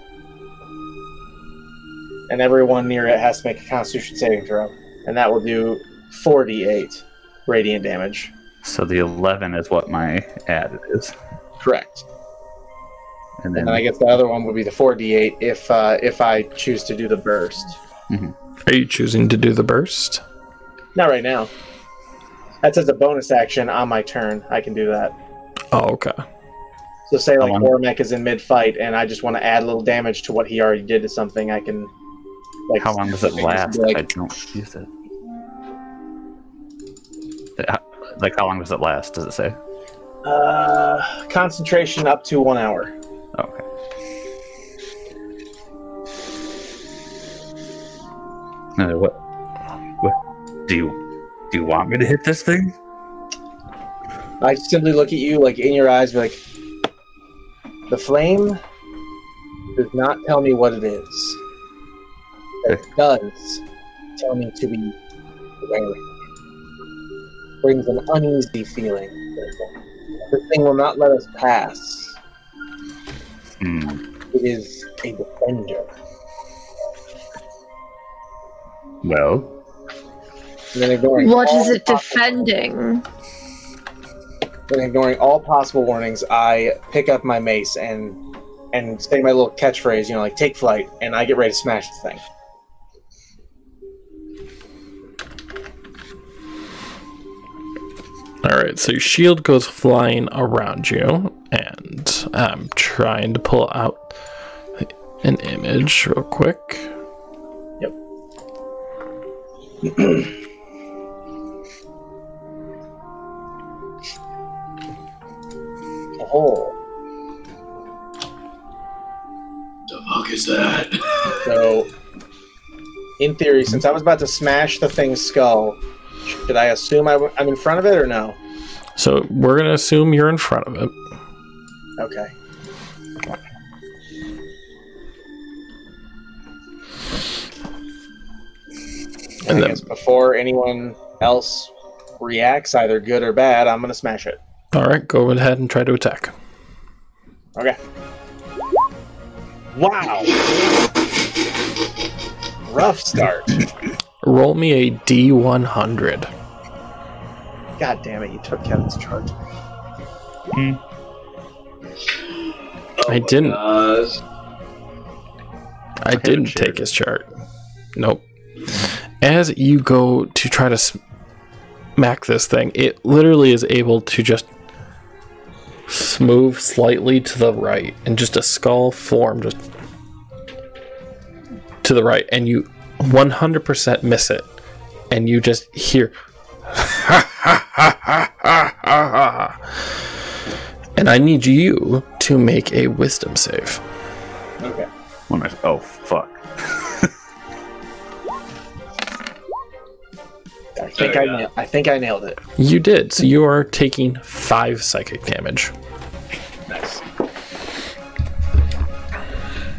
And everyone near it has to make a constitution saving throw. And that will do 4d8 radiant damage. so the eleven is what my add is. Correct. And And then then I guess the other one would be the 4d8 if uh, if I choose to do the burst. Are you choosing to do the burst? Not right now. That's as a bonus action on my turn. I can do that. Oh, okay. So say like How long? Ormek is in mid fight, and I just want to add a little damage to what he already did to something. I can. Like, How long does it last be if I Like, don't use it? Uh, how- Like, how long does it last? Does it say? uh, concentration up to one hour. Okay. Uh, what? What? Do you do you want me to hit this thing? I simply look at you like in your eyes, like, the flame does not tell me what it is. It does tell me to be wary. Brings an uneasy feeling. The thing will not let us pass. Hmm. It is a defender. Well, And then ignoring What it possible- defending? Then ignoring all possible warnings, I pick up my mace and and say my little catchphrase, you know, like take flight, and I get ready to smash the thing. All right, so your shield goes flying around you, and I'm trying to pull out an image real quick. Yep. oh, The fuck is that? so in theory, since I was about to smash the thing's skull, should I assume I, am in front of it or no? So we're gonna assume you're in front of it. Okay. And I then- guess before anyone else reacts, either good or bad, I'm gonna smash it. All right, go ahead and try to attack. Okay. Wow. Rough start. Roll me a D100. God damn it, you took Kevin's charge. I didn't. Uh, I didn't take his chart. Nope. As you go to try to smack this thing, it literally is able to just move slightly to the right and just a skull form just to the right and you 100% miss it and you just hear and I need you to make a wisdom save. Okay. what am I? Oh fuck! Think Oh, I, yeah. I think I nailed it. You did. So you are taking five psychic damage. Nice.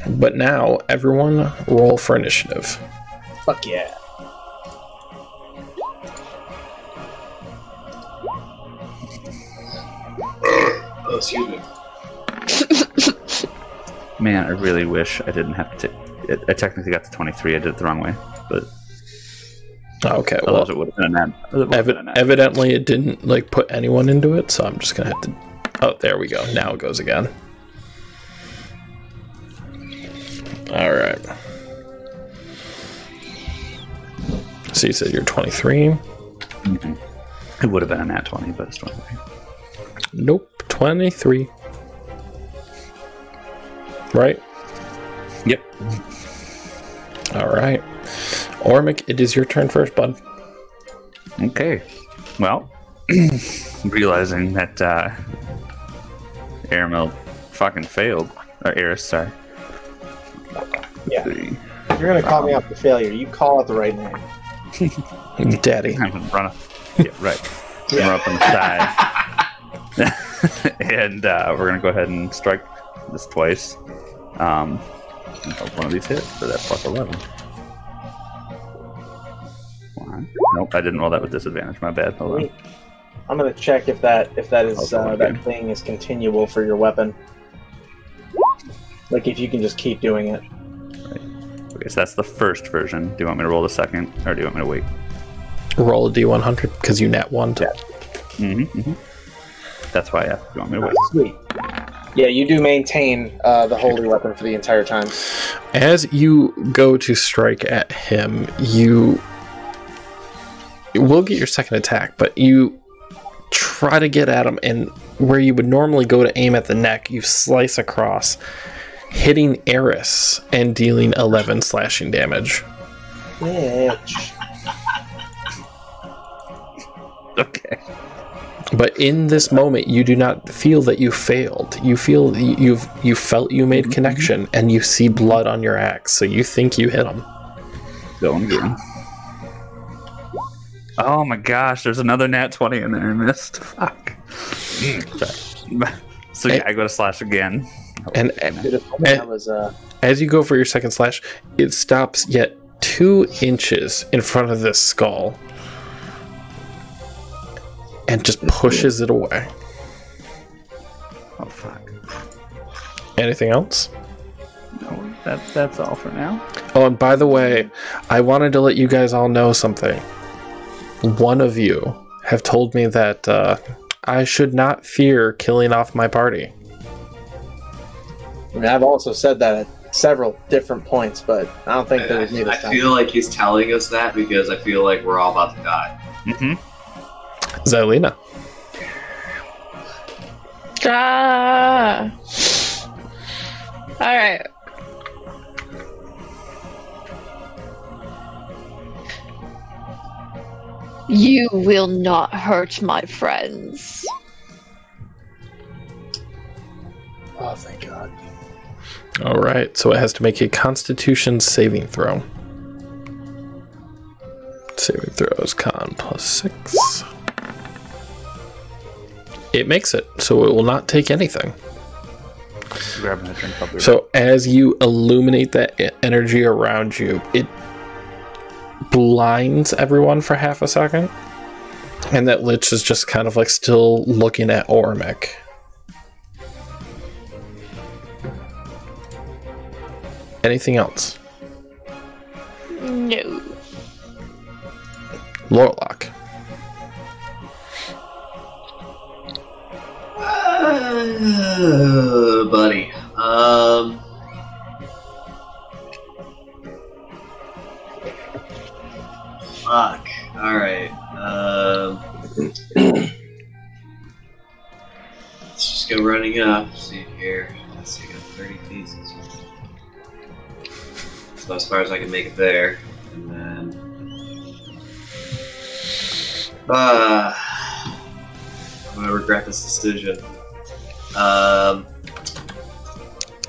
But now, everyone roll for initiative. Fuck yeah. oh, excuse me. Man, I really wish I didn't have to. It, I technically got to twenty three. I did it the wrong way, but Okay, otherwise well, it would have been an it evi- an evidently it didn't like put anyone into it, so I'm just gonna have to. Oh, there we go. Now it goes again. All right. So you said you're 23. Mhm. It would have been an at twenty, but it's twenty three. Nope, 23. Right. Yep. All right. Ormic, it is your turn first, bud. Okay. Well, realizing that uh, Aramil fucking failed, or Eris, sorry. Yeah. See. If you're gonna call me out for failure, you call it the right name. Daddy. I'm gonna run up. Yeah, right. Run up on the side. and uh, we're gonna go ahead and strike this twice. Um, one of these hit for that plus eleven. Nope, I didn't roll that with disadvantage. My bad. Hold on. I'm gonna check if that if that is uh, that again. thing is continual for your weapon. Like if you can just keep doing it. Okay, so that's the first version. Do you want me to roll the second, or do you want me to wait? Roll a d100 because you net one. To, Mm-hmm, mm-hmm. That's why I. Do you want me to wait? Sweet. Yeah, you do maintain uh, the holy weapon for the entire time. As you go to strike at him, you you will get your second attack, but you try to get at him, and where you would normally go to aim at the neck, you slice across, hitting Eris and dealing 11 slashing damage. Bitch. Okay. But in this moment, you do not feel that you failed. You feel you've you felt you made connection, and you see blood on your axe, so you think you hit him. Going again. Oh my gosh, there's another nat 20 in there. I missed. Fuck. So yeah, I go to slash again. And if only that was uh, as you go for your second slash, it stops yet two inches in front of this skull and just pushes it away. Oh fuck. Anything else? No, that, that's all for now. Oh, and by the way, I wanted to let you guys all know something. One of you have told me that uh, I should not fear killing off my party. I mean, I've also said that at several different points, but I don't think that was me I, this I time. feel like he's telling us that because I feel like we're all about to die. Mm-hmm. Xylena. Ah. All right. You will not hurt my friends. Oh, thank God. All right, so it has to make a Constitution saving throw. Saving throws con plus six. It makes it, so it will not take anything. Grabbing a drink. I'll be right So as you illuminate that energy around you, it blinds everyone for half a second, and that lich is just kind of like still looking at Ormic. Anything else? No. Lorlock. Uh, buddy. Um. Fuck. All right. Um. let's just go running up. See here. Let's see. I got thirty pieces. So as far as I can make it there, and then. Uh, I'm gonna regret this decision. Um,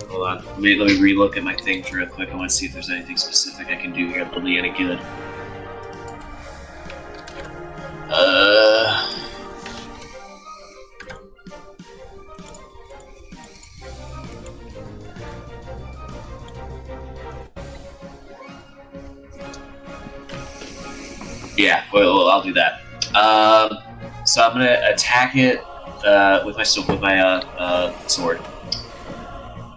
hold on. Let me, let me relook at my things real quick. I want to see if there's anything specific I can do here that'll be any good. Uh. Yeah, well, I'll do that. Um, so I'm gonna attack it uh, with my with my uh, uh, sword.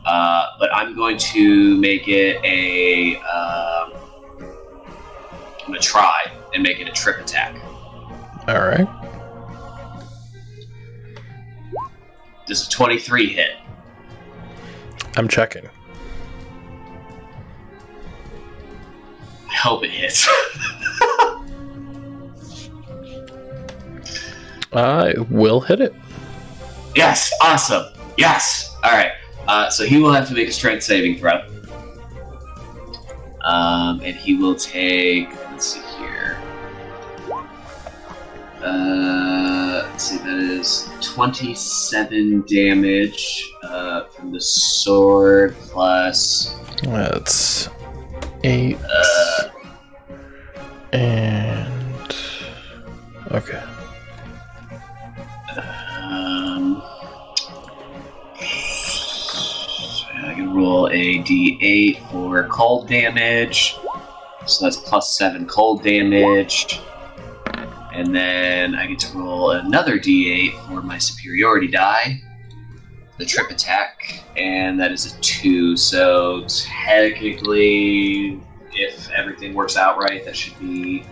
Uh, but I'm going to make it a. Um, I'm gonna try and make it a trip attack. All right. Does a 23 hit? I'm checking. I hope it hits. I will hit it. yes, awesome. Yes. All right. Uh, so he will have to make a strength saving throw. Um, and he will take. Let's see here. Uh, let's see. That is twenty-seven damage uh, from the sword plus. That's eight Uh, and okay. Um, I can roll a d8 for cold damage. So that's plus 7 cold damage. And then I get to roll another d8 for my superiority die. The trip attack. And that is a 2. So technically, if everything works out right, that should be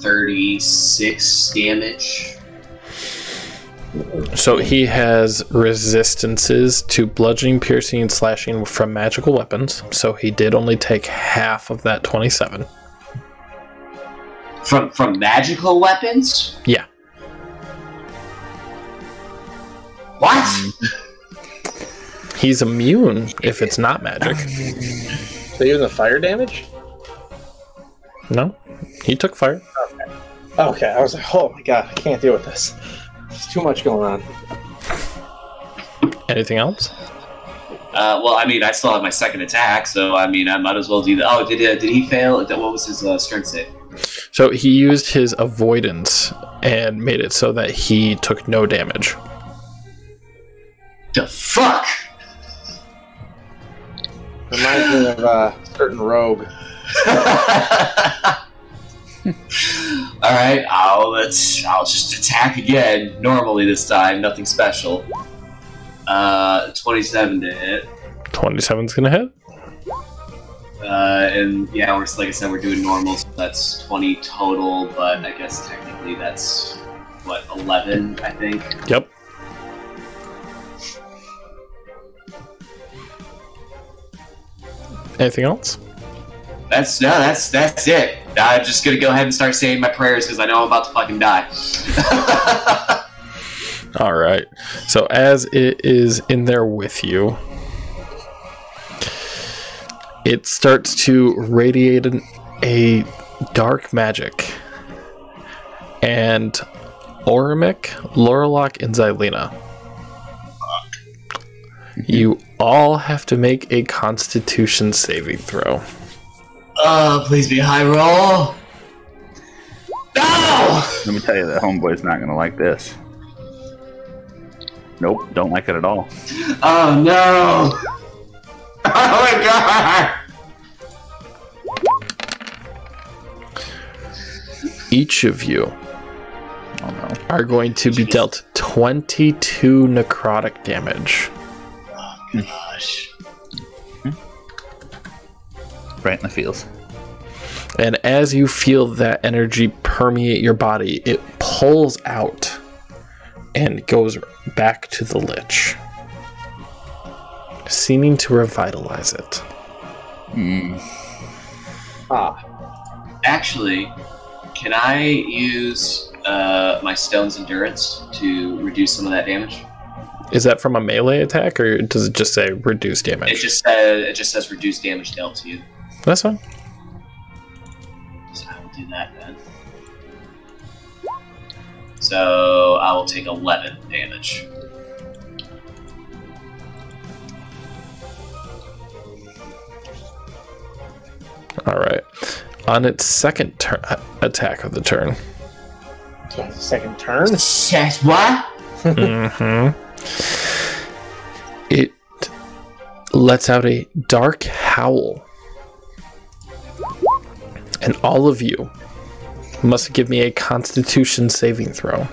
36 damage. So he has resistances to bludgeoning, piercing, and slashing from magical weapons. So he did only take half of that 27. From from magical weapons? Yeah. What? He's immune if it's not magic. So even the fire damage? No, he took fire. Okay, I was like, oh my god, I can't deal with this. There's too much going on. Anything else? Uh, well, I mean, I still have my second attack, so I mean, I might as well do that. Oh, did uh, did he fail? What was his uh, strength save? So he used his avoidance and made it so that he took no damage. The fuck? Reminds me of a certain rogue. All right, I'll let's I'll just attack again. Normally this time, nothing special. Uh, twenty-seven to hit. 27's gonna hit. Uh, and yeah, we're like I said, we're doing normal, so that's twenty total. But I guess technically that's what eleven, I think. Yep. Anything else? That's no, that's that's it. I'm just gonna go ahead and start saying my prayers because I know I'm about to fucking die. All right. So as it is in there with you, it starts to radiate an, a dark magic. And Orimic, Lorlock, and Xylena. You all have to make a constitution saving throw. oh, please be high roll. No! Let me tell you that homeboy's not gonna like this. Nope, don't like it at all. Oh no! Oh my god! Each of you Oh no. are going to be dealt 22 necrotic damage. Oh Gosh. Right in the feels. And as you feel that energy permeate your body, it pulls out and goes back to the Lich, seeming to revitalize it. Mm. Ah, Actually, can I use uh, my stone's endurance to reduce some of that damage? Is that from a melee attack, or does it just say reduce It damage? just says it just says reduce damage dealt to you. That's fine. So I will do that then. So I will take 11 damage. All right. On its second turn, attack of the turn, so it's the second turn. Yes, what? hmm It lets out a dark howl. And all of you must give me a constitution saving throw.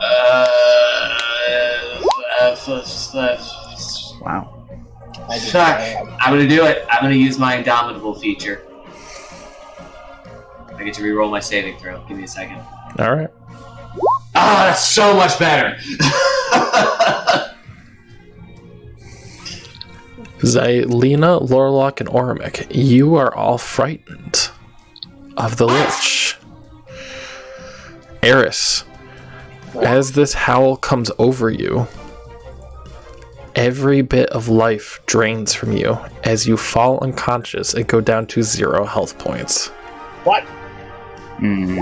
Uh, uh, Wow. Fuck. I'm gonna do it. I'm gonna use my indomitable feature. I get to reroll my saving throw. Give me a second. All right. Ah, that's so much better. Xylena, Lorlock, and Orimic, you are all frightened of the Lich. Eris, as this howl comes over you, every bit of life drains from you as you fall unconscious and go down to zero health points. what? Mm.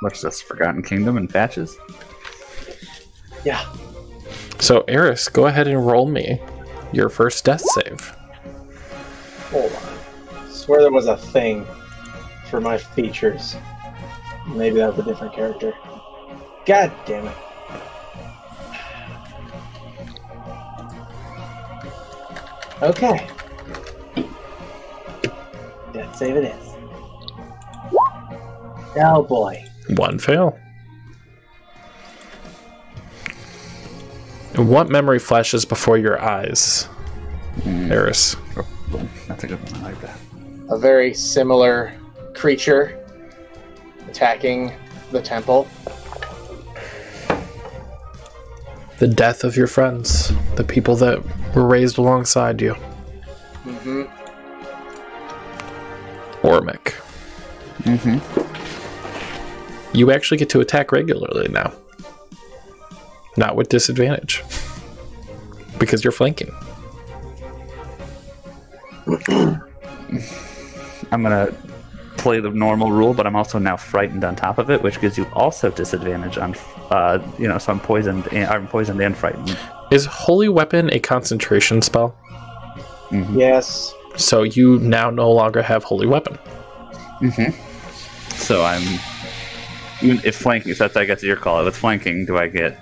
What's this? Forgotten Kingdom and patches? Yeah. So, Eris, go ahead and roll me your first death save. Hold on. swear there was a thing for my features. Maybe that was a different character. God damn it. Okay. Death save it is. Oh boy. One fail. What memory flashes before your eyes, Mm. Eris? That's a good one. I like that. A very similar creature attacking the temple. The death of your friends, the people that were raised alongside you. Mm-hmm. Ormic. Mm-hmm. You actually get to attack regularly now. Not with disadvantage. Because you're flanking. I'm gonna play the normal rule, but I'm also now frightened on top of it, which gives you also disadvantage on, uh, you know, so I'm poisoned. And, I'm poisoned and frightened. Is Holy Weapon a concentration spell? Mm-hmm. Yes. So you now no longer have Holy Weapon. Mm-hmm. So I'm even if flanking. If that's I guess your call. If it's flanking, do I get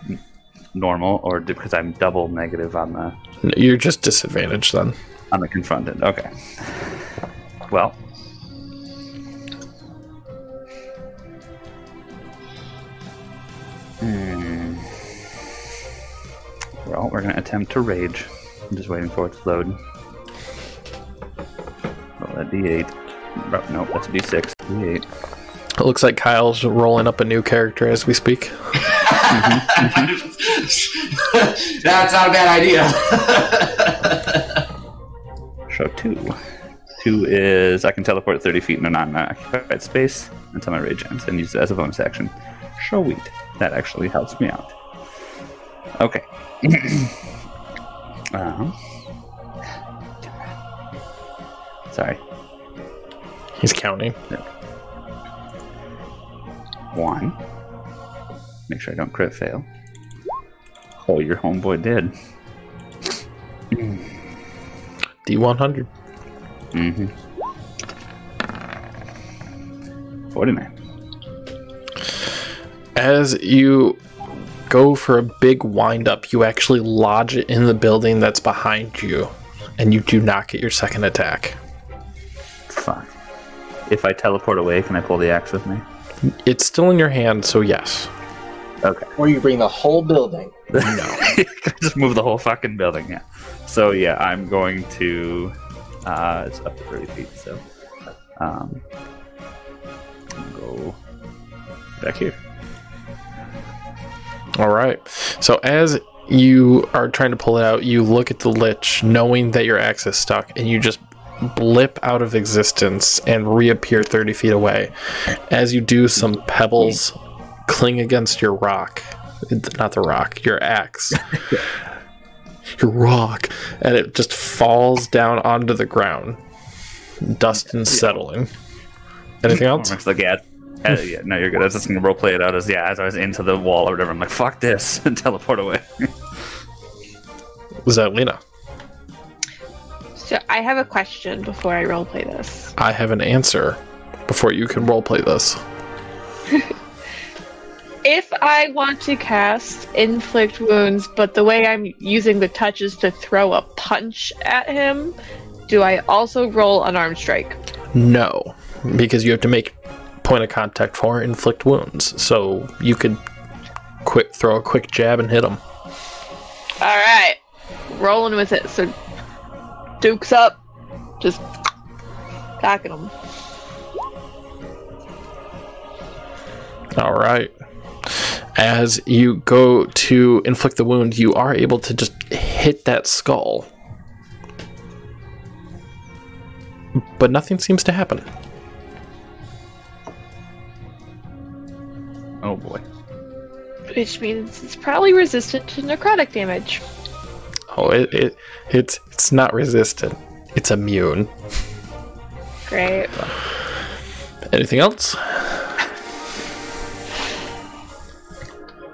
normal or do, because I'm double negative on the You're just disadvantaged then. on the confronted? Okay. Well. Hmm. Well, we're gonna attempt to rage. I'm just waiting for it to load. Roll that D8. Oh, no, that's a D6. D8. It looks like Kyle's rolling up a new character as we speak. That's not a bad idea. Show two. Two is I can teleport 30 feet in a non-occupied space until my rage ends and use it as a bonus action. Show wheat. That actually helps me out. Okay. uh Sorry. He's counting. One. Make sure I don't crit fail. Oh, your homeboy did. D100. Mm-hmm. 49. As you go for a big wind up, you actually lodge it in the building that's behind you, and you do not get your second attack. Fuck. If I teleport away, can I pull the axe with me? It's still in your hand, so yes. Okay. Or you bring the whole building. No. Just move the whole fucking building, yeah. So yeah, I'm going to uh it's up to 30 feet, so um I'm gonna go back here. All right. So as you are trying to pull it out, you look at the lich, knowing that your axe is stuck, and you just blip out of existence and reappear 30 feet away. As you do, some pebbles cling against your rock. Not the rock, your axe. your rock. And it just falls down onto the ground. Dust and settling. Anything else? Cormac's like, yeah, uh, yeah, no, you're good. I was just gonna role play it out as yeah, as I was into the wall or whatever. I'm like, fuck this, and teleport away. Was that Lena? So I have a question before I roleplay this. I have an answer before you can roleplay this. If I want to cast inflict wounds, but the way I'm using the touch is to throw a punch at him, do I also roll unarmed strike? No, because you have to make point of contact for inflict wounds. So you could quick throw a quick jab and hit him. All right, rolling with it. So Duke's up, just attacking him. All right. As you go to inflict the wound, you are able to just hit that skull. But nothing seems to happen. Oh boy. Which means it's probably resistant to necrotic damage. Oh, it, it it's it's not resistant. It's immune. Great. Anything else?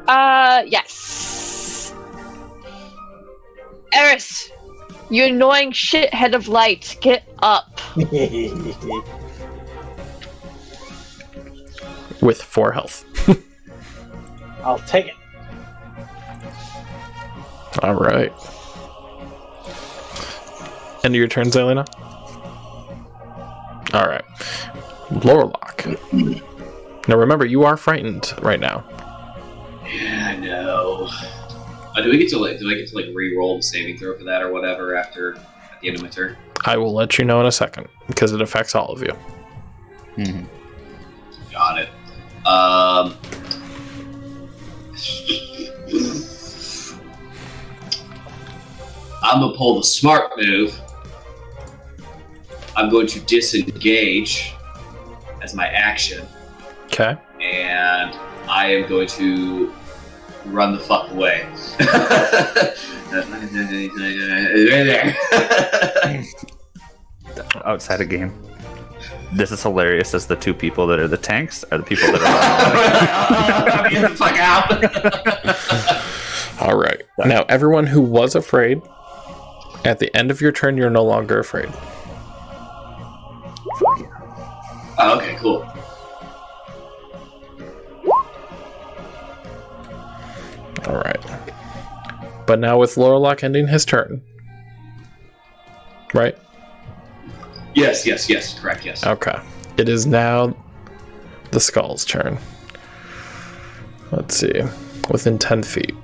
Uh, yes. Eris, you annoying shithead of light, get up. With four health. I'll take it. All right. End of your turn, Xylena. All right. Lorlock. Now remember, you are frightened right now. Yeah, I know. Uh, do we get to like? Do I get to like re-roll the saving throw for that or whatever after at the end of my turn? I will let you know in a second because it affects all of you. Mhm. Got it. Um. I'm gonna pull the smart move. I'm going to disengage as my action, Okay. and I am going to run the fuck away. right there. Outside of game. This is hilarious as the two people that are the tanks are the people that are I'm the fuck out. All right. Now, everyone who was afraid, at the end of your turn, you're no longer afraid. Oh, okay, cool. All right. But now with Lorlock ending his turn, right? Yes, yes, yes, correct, yes. Okay. It is now the skull's turn. Let's see. Within 10 feet.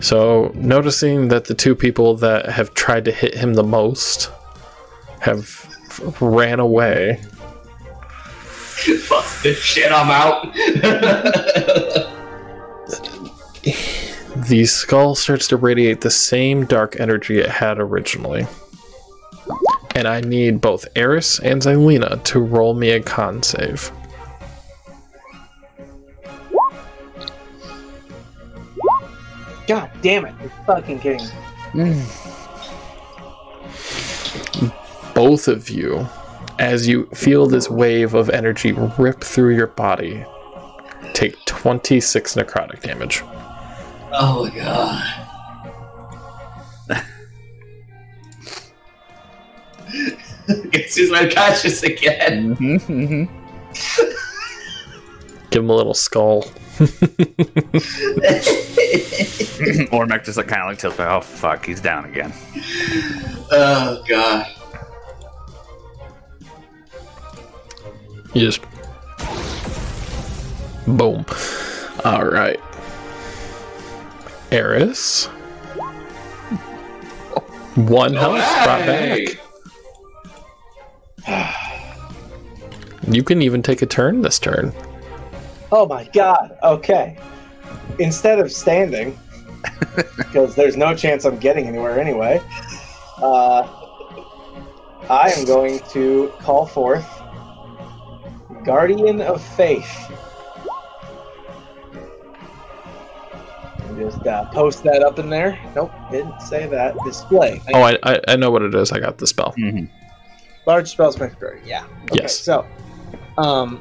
So, noticing that the two people that have tried to hit him the most have ran away, Fuck this shit, I'm out. the skull starts to radiate the same dark energy it had originally. And I need both Eris and Xylena to roll me a con save. God damn it! You're fucking kidding. me. both of you, as you feel this wave of energy rip through your body, take 26 necrotic damage. oh my god. Guess who's unconscious again? Mhm, Give him a little skull. Ormec just like kind of like tilts back. Oh fuck, he's down again. oh god. You just. Boom. Alright. Eris. One health brought Hey! back. You can even take a turn this turn. Oh my god. Okay. Instead of standing, because there's no chance I'm getting anywhere anyway, uh, I am going to call forth Guardian of Faith. Just uh, post that up in there. Nope, didn't say that. Display. Oh, I, I, I know what it is. I got the spell. Mhm. Large spell spectator. Yeah. Okay, Yes. So, um,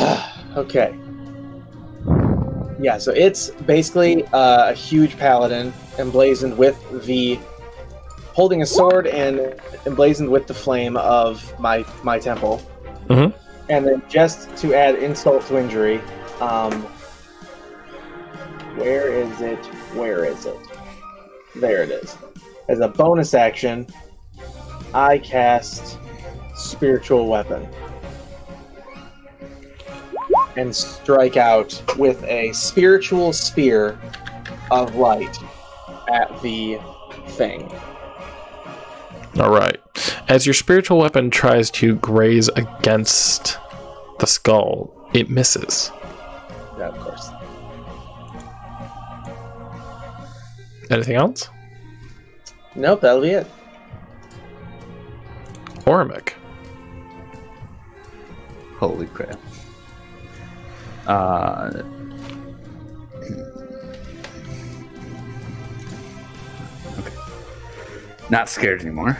okay. Yeah. So it's basically uh, a huge paladin emblazoned with the holding a sword and emblazoned with the flame of my my temple. Mhm. And then just to add insult to injury, um, where is it? Where is it? There it is. As a bonus action, I cast Spiritual Weapon. And strike out with a spiritual spear of light at the thing. All right. As your spiritual weapon tries to graze against the skull, it misses. Yeah, of course. Anything else? Nope, that'll be it. Ormic. Holy crap. Uh, okay. Not scared anymore.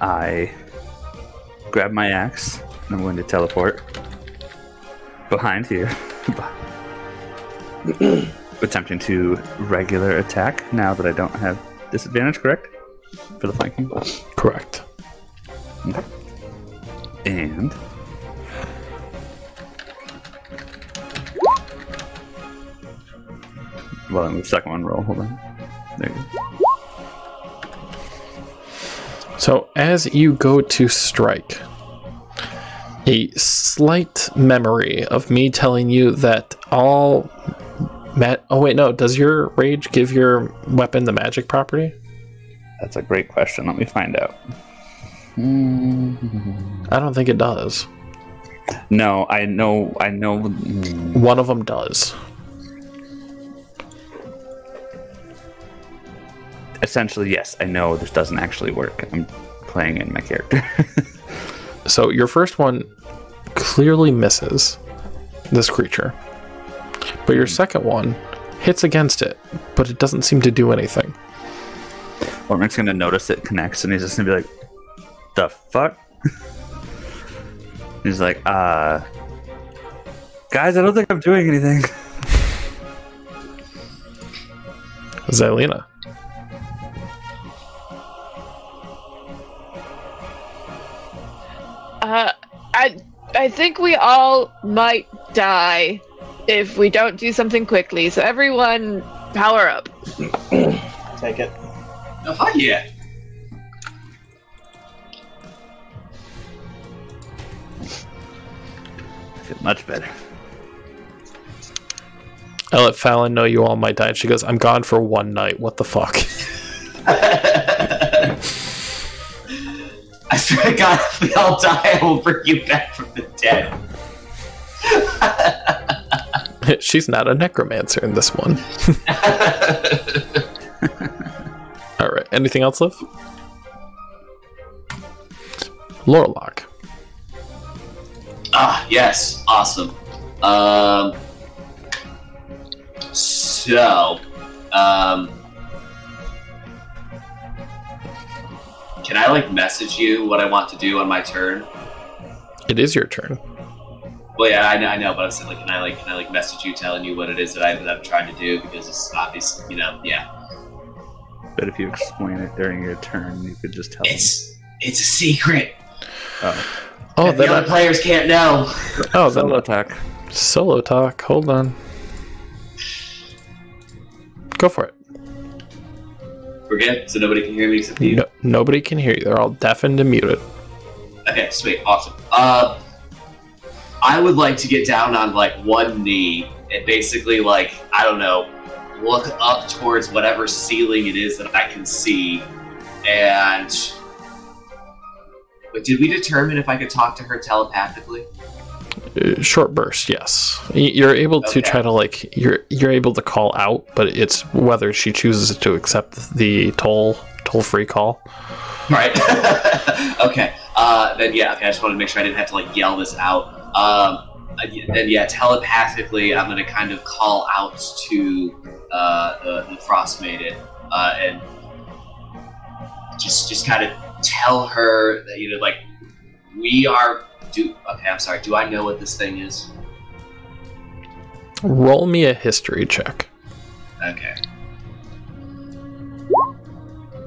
I grab my axe and I'm going to teleport behind here. Attempting to regular attack now that I don't have disadvantage, correct? For the flanking? Correct. And well, then the second one roll. Hold on. There you go. So as you go to strike, a slight memory of me telling you that all. Ma- oh wait, no. Does your rage give your weapon the magic property? That's a great question. Let me find out. I don't think it does. No, I know. I know. One of them does. Essentially, yes. I know this doesn't actually work. I'm playing in my character. so your first one clearly misses this creature, but your hmm. second one hits against it, but it doesn't seem to do anything. Ormic's gonna notice it connects, and he's just gonna be like, "The fuck." he's like, "Uh, guys, I don't think I'm doing anything." Xylena. Uh, I I think we all might die if we don't do something quickly. So everyone, power up. Take it. Oh, hi, yeah. I feel much better. I let Fallon know you all might die, and she goes, I'm gone for one night. What the fuck? I swear to God, if we all die, I will bring you back from the dead. She's not a necromancer in this one. Alright, anything else, Liv? Lorlock. ah, yes, awesome. Um, so, um, can I like message you what I want to do on my turn? It is your turn. Well, yeah, I know, I know, but I was like, can I like, can I like message you telling you what it is that, I, that I'm trying to do because it's obvious, you know, yeah. But if you explain it during your turn, you could just tell them. It's it's a secret. Oh, Oh, the then other players can't know. oh, then solo attack. solo talk. Hold on. Go for it. We're good, so nobody can hear me except you. No, nobody can hear you. They're all deafened and muted. Okay, sweet, awesome. Uh, I would like to get down on like one knee and basically like I don't know, look up towards whatever ceiling it is that I can see, and. But did we determine if I could talk to her telepathically? Uh, short burst, yes. You're able to Okay. try to like you're you're able to call out, but it's whether she chooses to accept the toll toll free call. Right. okay. Uh, then yeah. Okay. I just wanted to make sure I didn't have to like yell this out. Um, uh, then yeah, telepathically, I'm gonna kind of call out to the, the frost maiden uh, and just just kind of tell her that you know like we are. Do okay. I'm sorry. Do I know what this thing is? Roll me a history check. Okay.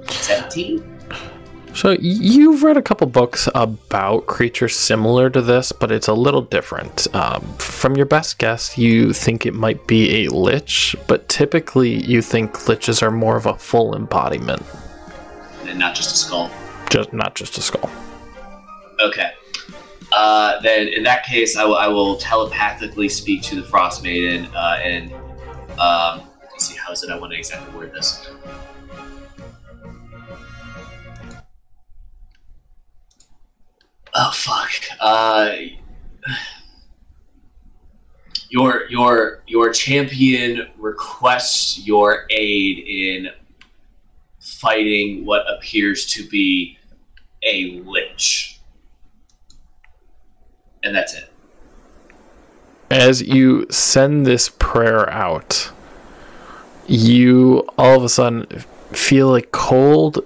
Seventeen. So you've read a couple books about creatures similar to this, but it's a little different. Um, from your best guess, you think it might be a lich, but typically you think liches are more of a full embodiment, And not just a skull. just not just a skull. Okay. Uh, then in that case, I will- I will telepathically speak to the Frost Maiden uh, and um, let's see how is it I want to exactly word this. Oh fuck. Uh, your your your champion requests your aid in fighting what appears to be a lich. And that's it. As you send this prayer out, you all of a sudden feel a cold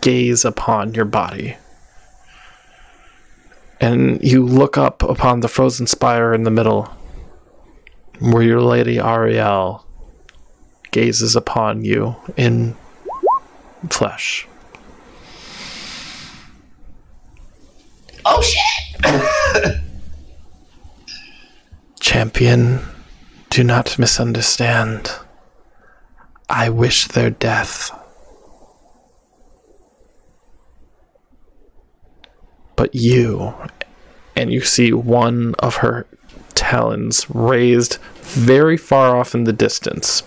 gaze upon your body. And you look up upon the frozen spire in the middle, where your lady Auril gazes upon you in flesh. Oh shit! Champion, do not misunderstand. I wish their death. But you, and you see one of her talons raised very far off in the distance.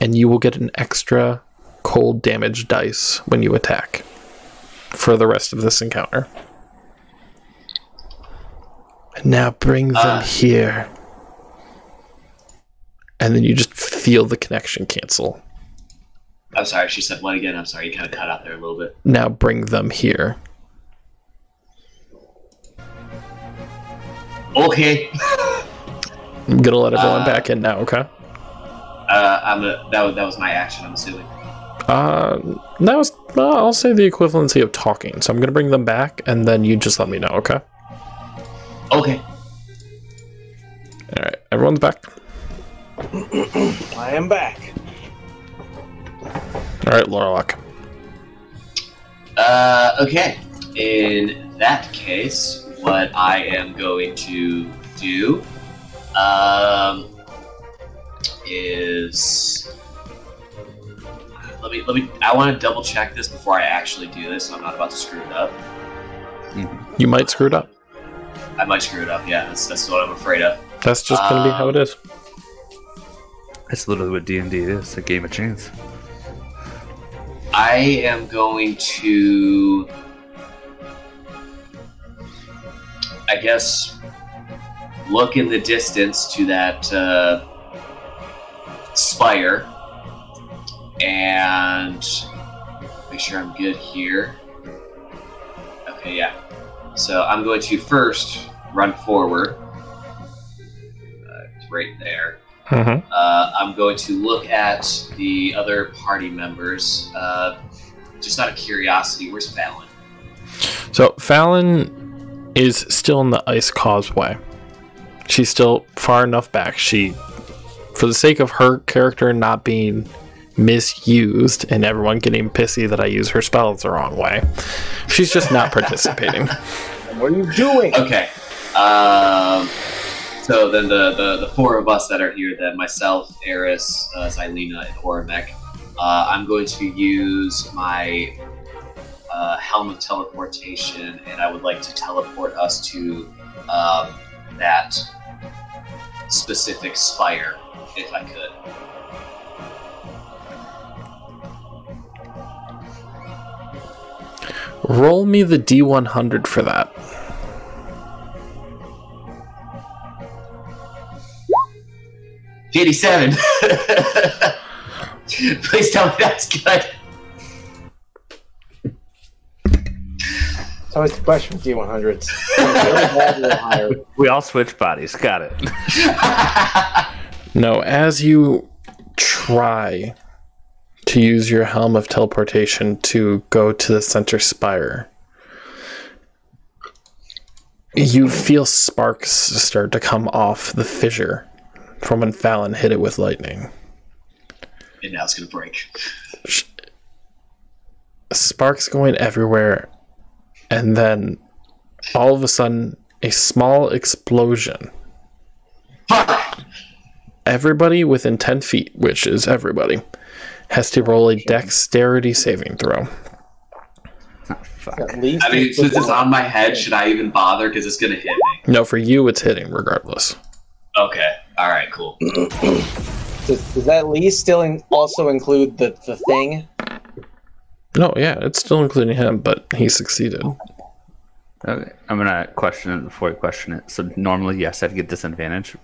And you will get an extra cold damage dice when you attack for the rest of this encounter. And now bring them Ah. here. and then you just feel the connection cancel. I'm sorry. She said what again? I'm sorry. You kind of cut out there a little bit. Now bring them here. Okay. I'm gonna let everyone Uh, back in now, okay? Uh, I'm a, that was that was my action. I'm assuming. Uh, that was, uh, I'll say the equivalency of talking. So I'm gonna bring them back, and then you just let me know, okay? Okay. Alright, everyone's back. I am back. Alright, Lorlock. Uh, okay. In that case, what I am going to do um, is let me let me. I want to double check this before I actually do this. So I'm not about to screw it up. You might screw it up. I might screw it up. Yeah, that's that's what I'm afraid of. That's just gonna be how it is. That's literally what D and D is. A game of chance. I am going to, I guess, look in the distance to that uh, spire and make sure I'm good here. Okay, yeah. So I'm going to first run forward. Uh, right there. Mm-hmm. Uh, I'm going to look at the other party members. Uh, just out of curiosity, where's Fallon? So Fallon is still in the ice causeway. She's still far enough back. She, for the sake of her character not being misused and everyone getting pissy that I use her spells the wrong way, she's just not participating. What are you doing? Okay. Um, so then the, the, the four of us that are here, then myself, Eris, uh, and Oramek, uh, I'm going to use my uh, Helm of Teleportation, and I would like to teleport us to um, that specific spire, if I could. Roll me the D100 for that. Fifty-seven. Please tell me that's good. It's always the question with D100s. Really bad or higher. We all switch bodies. Got it. No, as you try to use your helm of teleportation to go to the center spire, you feel sparks start to come off the fissure from when Fallon hit it with lightning. and now it's gonna break. Sparks going everywhere, and then all of a sudden, a small explosion. Fuck! Everybody within 10 feet, which is everybody, has to roll a dexterity saving throw. Fuck. At least I mean, since it's on my head, should I even bother? Because it's gonna hit me. No, for you, it's hitting regardless. Okay. All right. Cool. Does, does that at least still in, also include the, the thing? No, yeah, it's still including him, but he succeeded. Okay. I'm gonna question it before you question it. So normally, yes, I'd get disadvantage,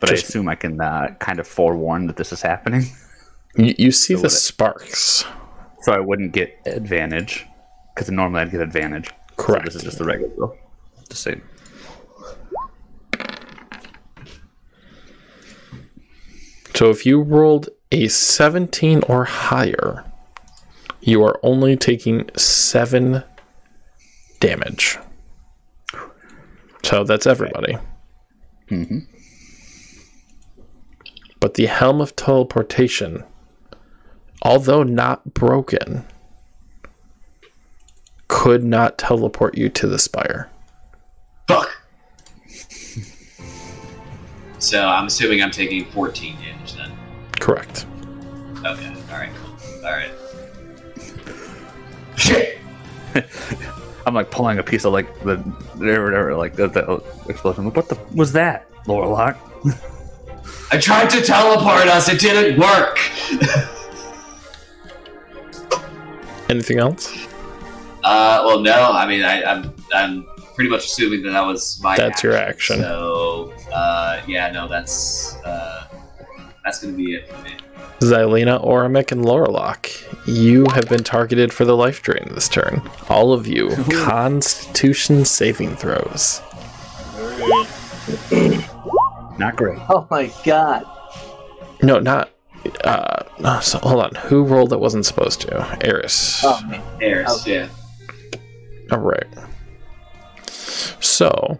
but I Just- assume I can uh, kind of forewarn that this is happening, You, you see So the sparks. so I wouldn't get advantage because normally I'd get advantage. So Correct. this is just the regular roll. Just saying. So if you rolled a 17 or higher, you are only taking 7 damage. So that's everybody. Mhm. But the Helm of Teleportation, although not broken, could not teleport you to the spire. Fuck. So I'm assuming I'm taking 14 damage then. Correct. Okay. All right. Cool. All right. Shit. I'm like pulling a piece of like the whatever, like the, the explosion. What the was that, Lorlock? I tried to teleport us. It didn't work. Anything else? Uh, well, no. I mean, I, I'm I'm pretty much assuming that that was my. That's your action. So, uh, yeah, no, that's uh, that's gonna be it for me. Xylena, Orimic, and Lorlock, you have been targeted for the life drain this turn. All of you, Constitution saving throws. Not great. Oh my god. No, not. Uh, no, so, hold on. Who rolled that wasn't supposed to? Eris. Oh man. Airs, Okay. yeah. All right. So,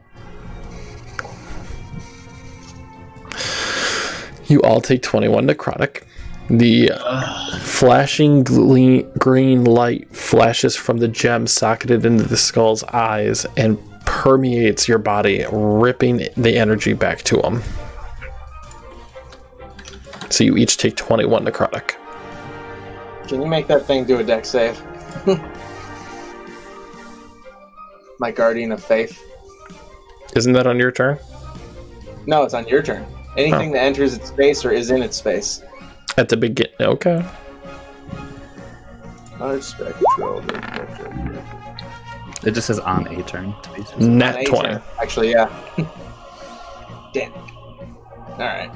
you all take 21 necrotic. The flashing green light flashes from the gem socketed into the skull's eyes and permeates your body, ripping the energy back to him. So you each take 21 necrotic. Can you make that thing do a deck save? My guardian of faith. Isn't that on your turn? No, it's on your turn. Anything oh. that enters its space or is in its space. At the beginning. Okay. Large spectral. It just says on a turn. To be specific. Nat An 20. A-turn. Actually, yeah. Damn. Alright.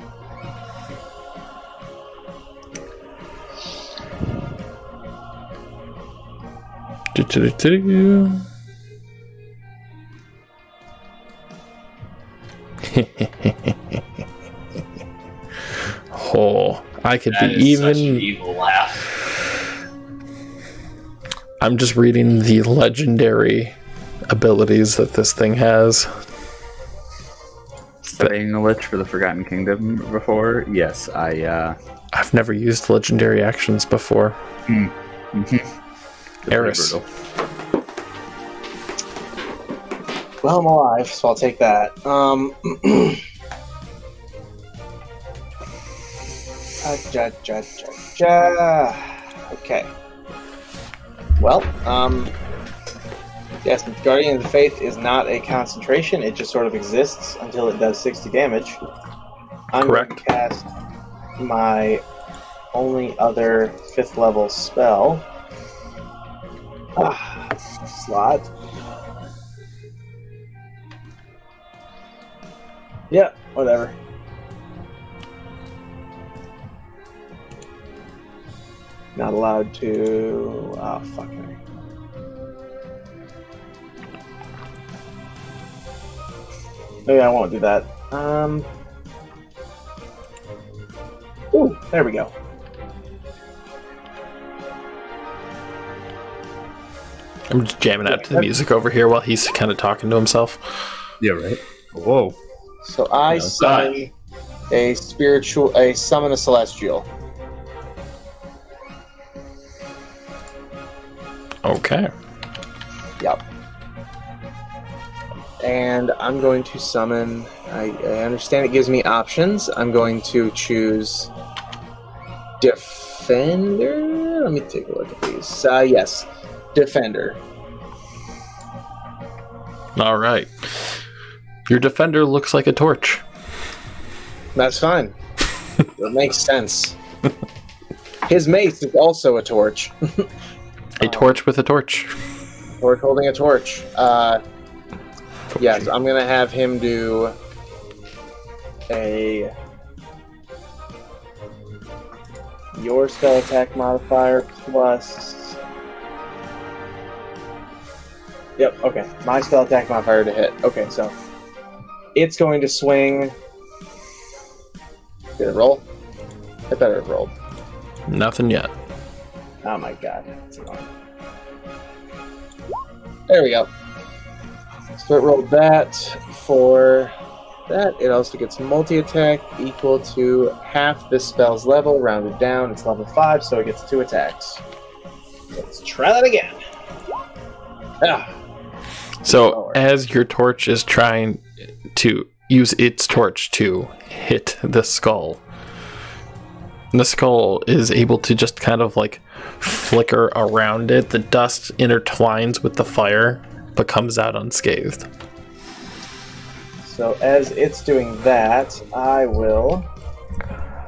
Do-do-do-do-do. oh, I could That be is such an even. evil laugh. I'm just reading the legendary abilities that this thing has. Studying a lich for the Forgotten Kingdom before. Yes, I. uh I've never used legendary actions before. mhm. Pretty Eris. brutal. Well, I'm alive, so I'll take that. Um. Ah, ja, ja, ja, ja. Okay. Well, um. Yes, Guardian of the Faith is not a concentration. It just sort of exists until it does 60 damage. I'm going to Correct. cast my only other fifth level spell. Ah, slot. Yeah, whatever. Not allowed to. Oh, fuck me. Maybe I won't do that. Um. Ooh, there we go. I'm just jamming out to the music over here while he's kind of talking to himself. Yeah, right. Whoa. So I Yeah, summon a spiritual, a summon a celestial. Okay. Yep. And I'm going to summon. I, I understand it gives me options. I'm going to choose defender. Let me take a look at these. Uh, yes, defender. All right. Your defender looks like a torch. That's fine. it makes sense. His mace is also a torch. A torch with a torch. Torch holding a torch. Uh, yes, I'm gonna have him do a your spell attack modifier plus. Yep. Okay. My spell attack modifier to hit. Okay, so it's going to swing. Did it roll? It better have rolled. Nothing yet. Oh my god. There we go. So it rolled that for that. It also gets multi attack equal to half this spell's level, rounded down. It's level 5, so it gets two attacks. Let's try that again. Ah, So, as your torch is trying to use its torch to hit the skull, the skull is able to just kind of like flicker around it. The dust intertwines with the fire, but comes out unscathed. so as it's doing that, I will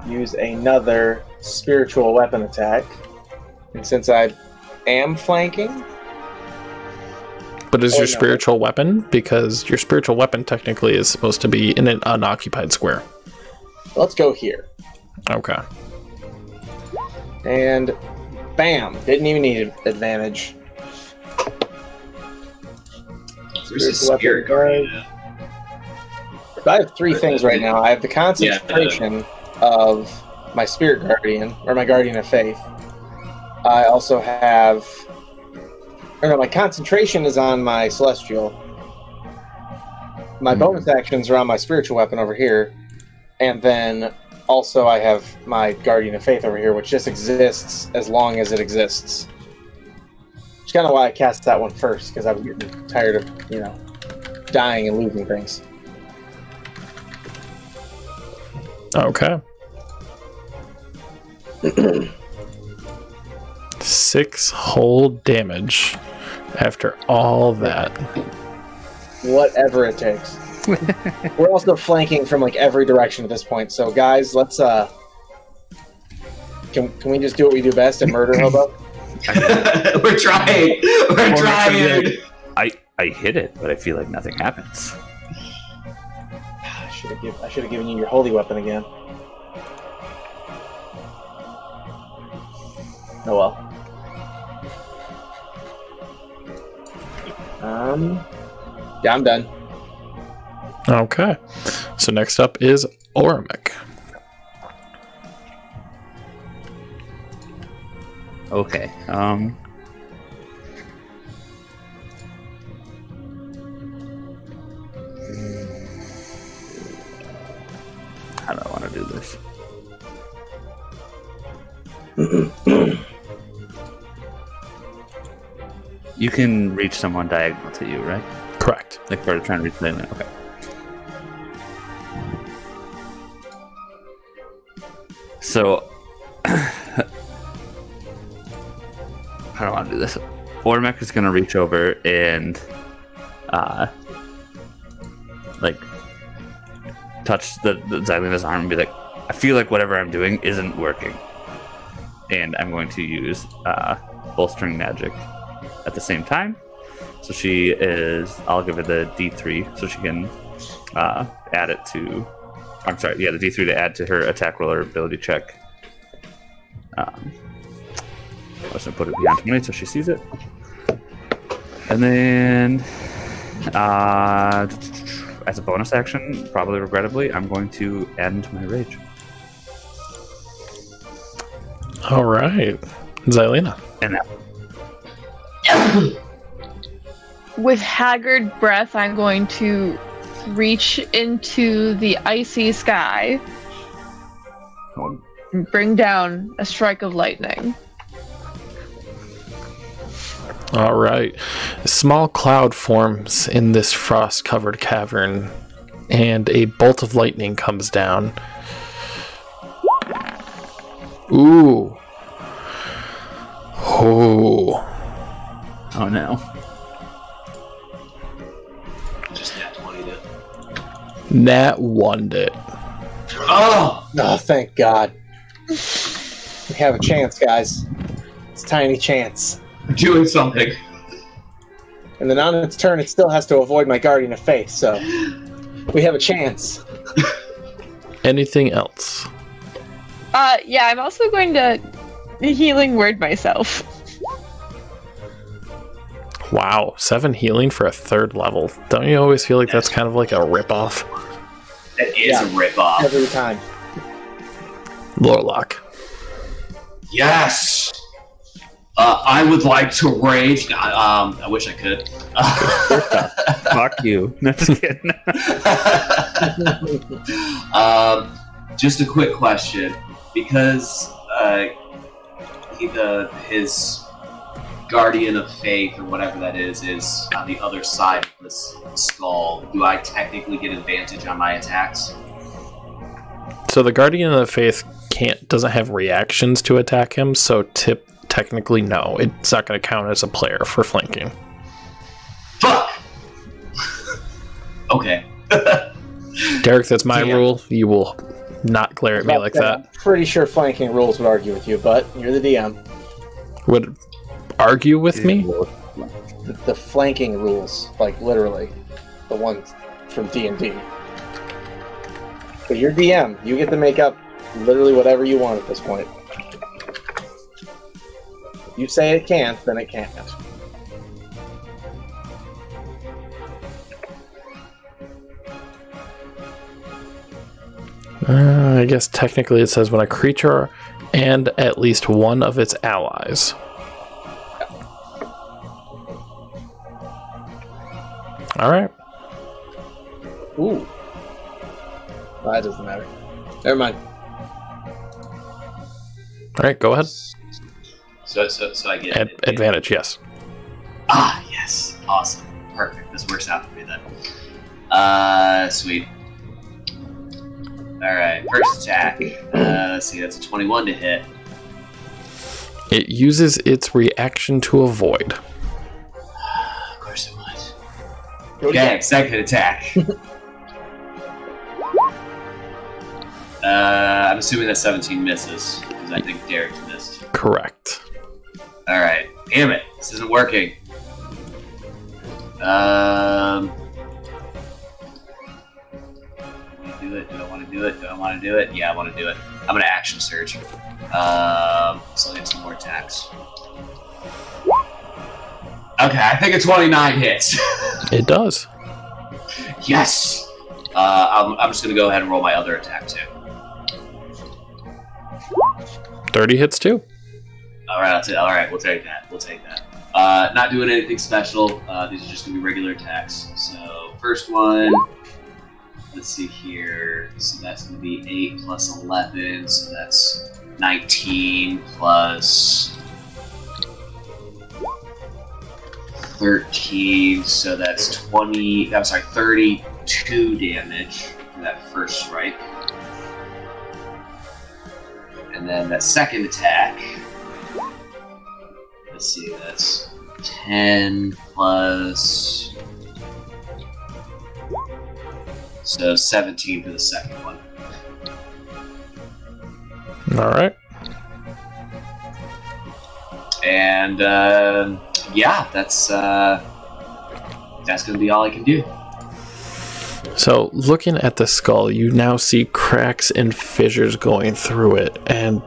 use another spiritual weapon attack. And since I am flanking, But is Oh, your no. spiritual weapon? Because your spiritual weapon technically is supposed to be in an unoccupied square. let's go here. Okay. And bam! Didn't even need advantage. Where's Spiritual spirit weapon, guardian? I have three things right now. I have the concentration of my spirit guardian, or my guardian of faith. I also have. Or no, my concentration is on my celestial. My Hmm. bonus actions are on my spiritual weapon over here. And then also I have my guardian of faith over here, which just exists as long as it exists. Which is kind of why I cast that one first, because I was getting tired of, you know, dying and losing things. Okay. Six whole damage after all that. whatever it takes. We're also flanking from like every direction at this point. So guys, let's uh can, can we just do what we do best and murder Hobo? We're trying. We're trying. I I hit it, but I feel like nothing happens. I should have given I should have given you your holy weapon again. Oh well. Um Yeah, I'm done. Okay. So next up is Ormic. Okay. Um. How do I want to do this? you can reach someone diagonal to you, right? Correct. Like for trying to reach them. Okay. So, I don't want to do this? Ormek is going to reach over and, uh, like, touch the, the Xylena's arm and be like, I feel like whatever I'm doing isn't working. And I'm going to use uh, bolstering magic at the same time. So she is, I'll give her the D3 so she can uh, add it to, I'm sorry, yeah, the D3 to add to her attack roll or ability check. Um, I was gonna put it beyond 20 so she sees it. And then, uh, as a bonus action, probably regrettably, I'm going to end my rage. All right. Xylena. And that, With haggard breath, I'm going to reach into the icy sky and bring down a strike of lightning. All right. A small cloud forms in this frost covered cavern, and a bolt of lightning comes down. Ooh. Oh. Oh no. Just nat 20 it. Nat one it. Oh! Oh, thank God. We have a chance, guys. It's a tiny chance. We're doing something. And then on its turn, it still has to avoid my Guardian of Faith, so we have a chance. Anything else? Uh, yeah, I'm also going to healing word myself. Wow, seven healing for a third level. Don't you always feel like that's kind of like a ripoff? That is Yeah. a ripoff. Every time. Lorlock. Yes! Uh, I would like to rage. Um, I wish I could. Fuck you. No, just kidding. um, just a quick question, because uh, he, the his guardian of faith or whatever that is is on the other side of this skull. Do I technically get advantage on my attacks? So the Guardian of the Faith can't doesn't have reactions to attack him, so tip technically no. It's not gonna count as a player for flanking. Fuck. okay. Derek, that's my Yeah. rule. You will not glare at me like that. I'm pretty sure flanking rules would argue with you, but you're the DM. Would argue with me? The, the flanking rules, like literally, the ones from D and D. But you're DM. You get to make up literally whatever you want at this point. If you say it can't, then it can't. Uh, I guess technically it says when a creature and at least one of its allies. All right. Ooh. Well, that doesn't matter. Never mind. All right, go ahead. So, so, so I get Ad- advantage, yes. Ah, yes. Awesome. Perfect. This works out for me then. Uh, sweet. Alright, first attack. Uh, let's see, that's a 21 to hit. It uses its reaction to avoid. Go Okay, second attack. uh, I'm assuming that 17 misses, because I think Derek missed. Correct. Alright. Damn it. This isn't working. Um. Do it? Do I want to do it? Do I want to do it? Yeah, I want to do it. I'm gonna action surge. Um, so I'll get some more attacks. Okay, I think a 29 hits. It does. yes. Uh, I'm, I'm just gonna go ahead and roll my other attack too. 30 hits too. All right, that's it. All right, we'll take that. We'll take that. Uh, not doing anything special. Uh, these are just gonna be regular attacks. So first one. Let's see here. So that's gonna be eight plus eleven. So that's nineteen plus thirteen. So that's twenty. I'm sorry, thirty-two damage for that first strike. And then that second attack. Let's see, that's 10 plus. So 17 for the second one. All right. And uh, yeah, that's uh, that's gonna be all I can do. So, looking at the skull, you now see cracks and fissures going through it, and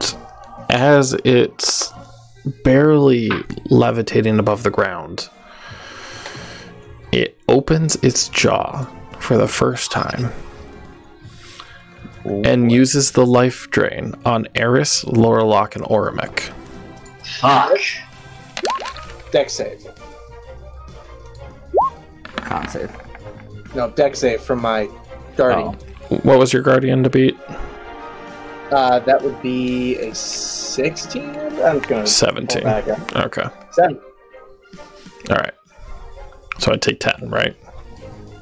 as it's barely levitating above the ground, it opens its jaw for the first time and uses the life drain on Eris, Lorlock, and Orimic. Fuck. Dex save. Con save. No, Dex save from my guardian. What was your guardian to beat? Uh, that would be a 16? I'm gonna 17. pull back up. Okay. Seven. All right. So I take 10, right?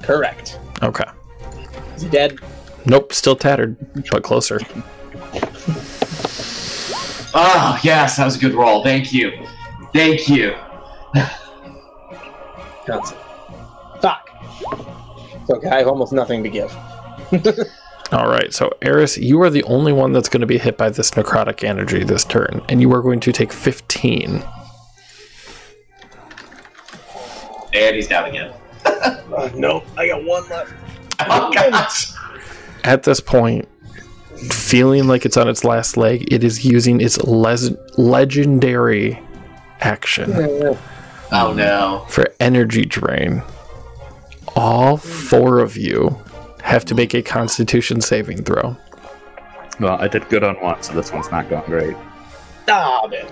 Correct. Okay. Is he dead? Nope, still tattered, but closer. Oh, yes, that was a good roll. Thank you. Thank you. Johnson. Fuck. It's okay, I have almost nothing to give. All right, so Eris, you are the only one that's going to be hit by this necrotic energy this turn, and you are going to take 15. And he's down again. Uh, nope, I got one left. Oh, gosh. At this point, feeling like it's on its last leg, it is using its les- legendary action Oh, no. for energy drain. All four of you have to make a constitution saving throw. Well, I did good on one, so this one's not going great. Ah, man.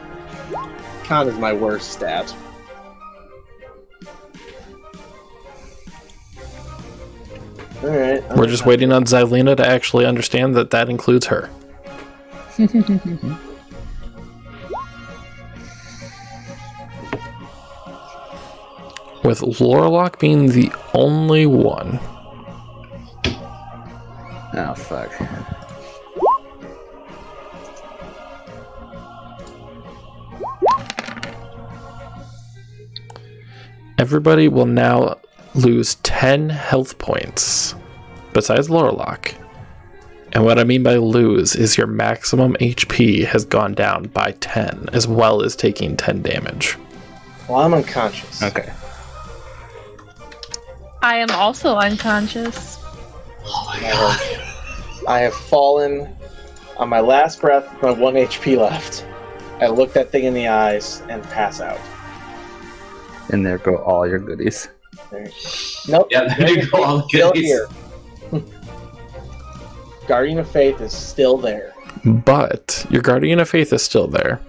Con is my worst stat. Alright. We're just waiting on Xylena to actually understand that that includes her. With Lorlock being the only one. Oh fuck. Everybody will now lose 10 health points, besides Lorlock. And what I mean by lose is your maximum HP has gone down by 10, as well as taking 10 damage. Well, I'm unconscious. Okay. I am also unconscious. Oh, my I God. have, I have fallen On my last breath, with my one HP left. I look that thing in the eyes and pass out. And there go all your goodies. There- Nope. Yeah, there you go. All the Still goodies. here. Guardian of Faith is still there. But your Guardian of Faith is still there.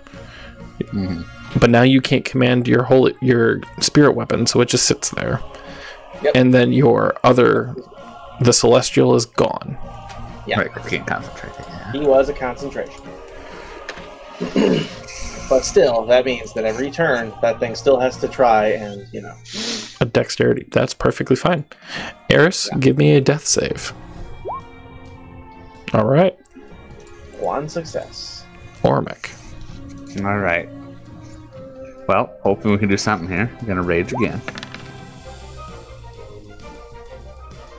Mhm. But now you can't command your holy your spirit weapon, so it just sits there. Yep. And then your other the celestial is gone. Yeah. Right, 'cause you can't concentrate. Yeah. He was a concentration. but still, that means that every turn, that thing still has to try and, you know. A dexterity. That's perfectly fine. Eris, give me a death save. All right. One success. Ormic. All right. Well, hoping we can do something here. I'm gonna rage again.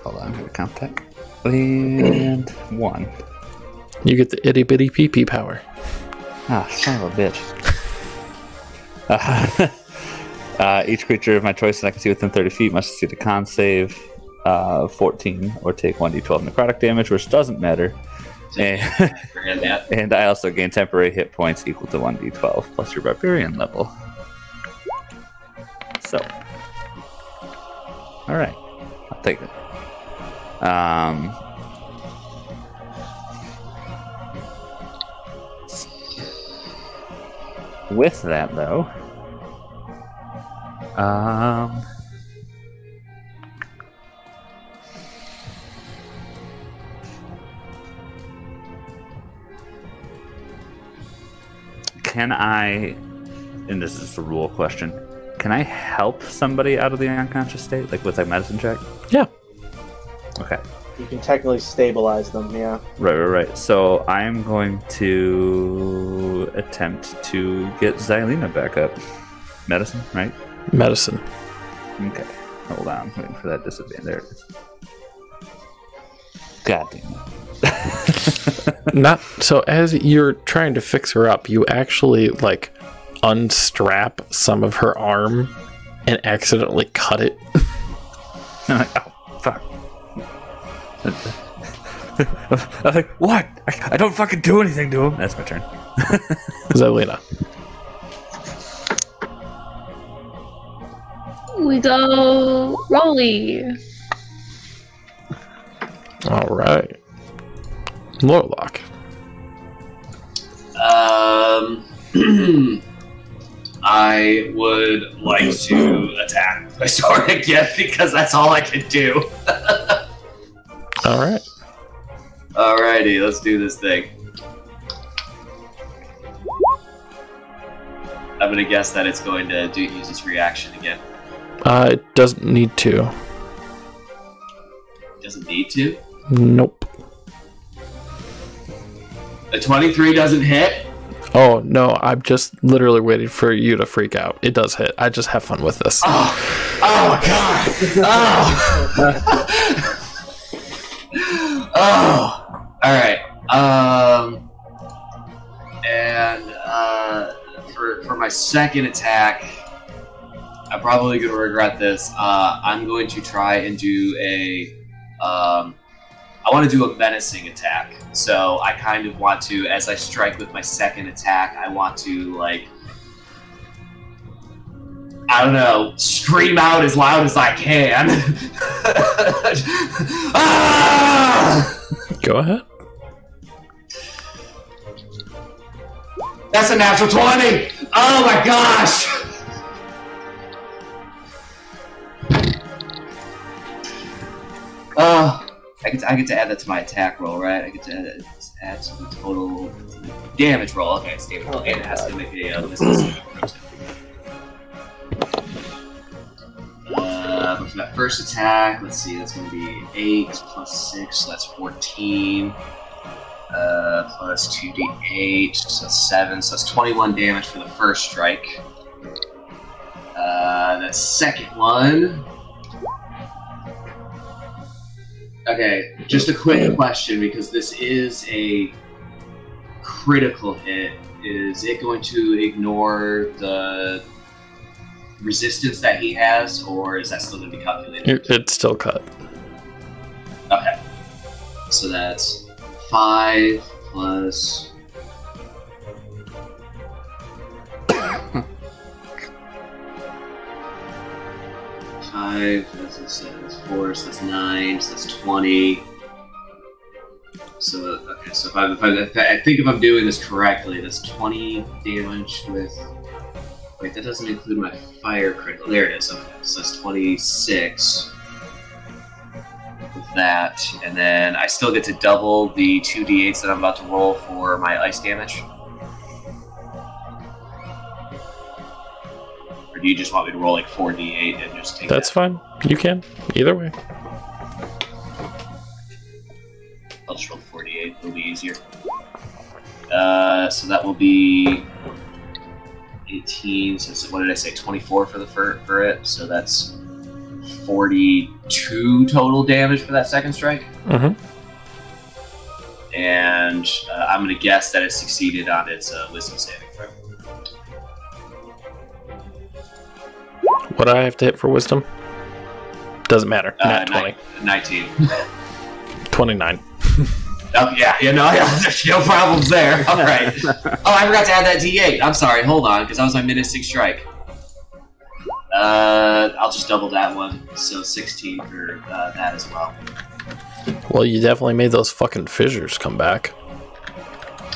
Hold on, I'm gonna count that. And one. You get the itty bitty pee pee power. Ah, son of a bitch. Uh, uh, each creature of my choice that I can see within 30 feet must succeed a con save uh, 14 or take 1d12 necrotic damage, which doesn't matter. And, and I also gain temporary hit points equal to 1d12 plus your barbarian level. So. Alright. I'll take it. Um. With that, though. Um. Can I, and this is a rule question, can I help somebody out of the unconscious state, like with a medicine check? Yeah. Okay. You can technically stabilize them, yeah. Right, right, right. So I'm going to attempt to get Xylena back up. Medicine, right? Medicine. Okay. Hold on. I'm waiting for that disadvantage. There it is. God damn it. Not so as you're trying to fix her up, you actually like unstrap some of her arm and accidentally cut it. I'm like, what? I, I don't fucking do anything to him. That's my turn. Xylena. We go Rolly. All right. Lorlock. Um, I would like to attack my sword again because that's all I can do. All right. Alrighty, let's do this thing. I'm gonna guess that it's going to do use its reaction again. Uh, it doesn't need to. Doesn't need to. Nope. A 23 doesn't hit. Oh no, I'm just literally waiting for you to freak out. It does hit. I just have fun with this. Oh, oh god. Oh. oh. All right. Um. And uh, for for my second attack, I'm probably gonna regret this. Uh, I'm going to try and do a. Um, I want to do a menacing attack. So I kind of want to, as I strike with my second attack, I want to like I don't know, scream out as loud as I can. ah! Go ahead. That's a natural 20! Oh my gosh! Uh, I get, to, I get to add that to my attack roll, right? I get to add, it- add to the total damage roll. Okay, it's damage roll. And it has to make a uh, wisdom saving throw. Uh, but for that first attack, let's see, that's going to be 8 plus 6, so that's 14. Uh, plus 2d8, so that's 7, so that's 21 damage for the first strike. Uh, the second one. Okay, just a quick question because this is a critical hit. Is it going to ignore the resistance that he has, or is that still going to be calculated? It's still cut. Okay. So that's 5 plus. Five, that's seven, that's four, so that's nine, so that's twenty. So okay, so if I, if I, if I think if I'm doing this correctly, that's twenty damage with. Wait, that doesn't include my fire critical. There it is. Okay, so that's twenty-six with that, and then I still get to double the two d8s that I'm about to roll for my ice damage. Or do you just want me to roll like four d8 and just take That's that? fine. You can. Either way. I'll just roll 48. It'll be easier. Uh, so that will be 18. So what did I say? 24 for the for, for it. So that's 42 total damage for that second strike. hmm And uh, I'm going to guess that it succeeded on its uh, wisdom saving throw. What do I have to hit for wisdom? Doesn't matter. Uh, Nat 20. ni- 19. 29. Oh yeah, you know, there's no problems there. All right. Oh, I forgot to add that D8. I'm sorry. Hold on, because that was my menacing strike. Uh, I'll just double that one. So 16 for uh, that as well. Well, you definitely made those fucking fissures come back.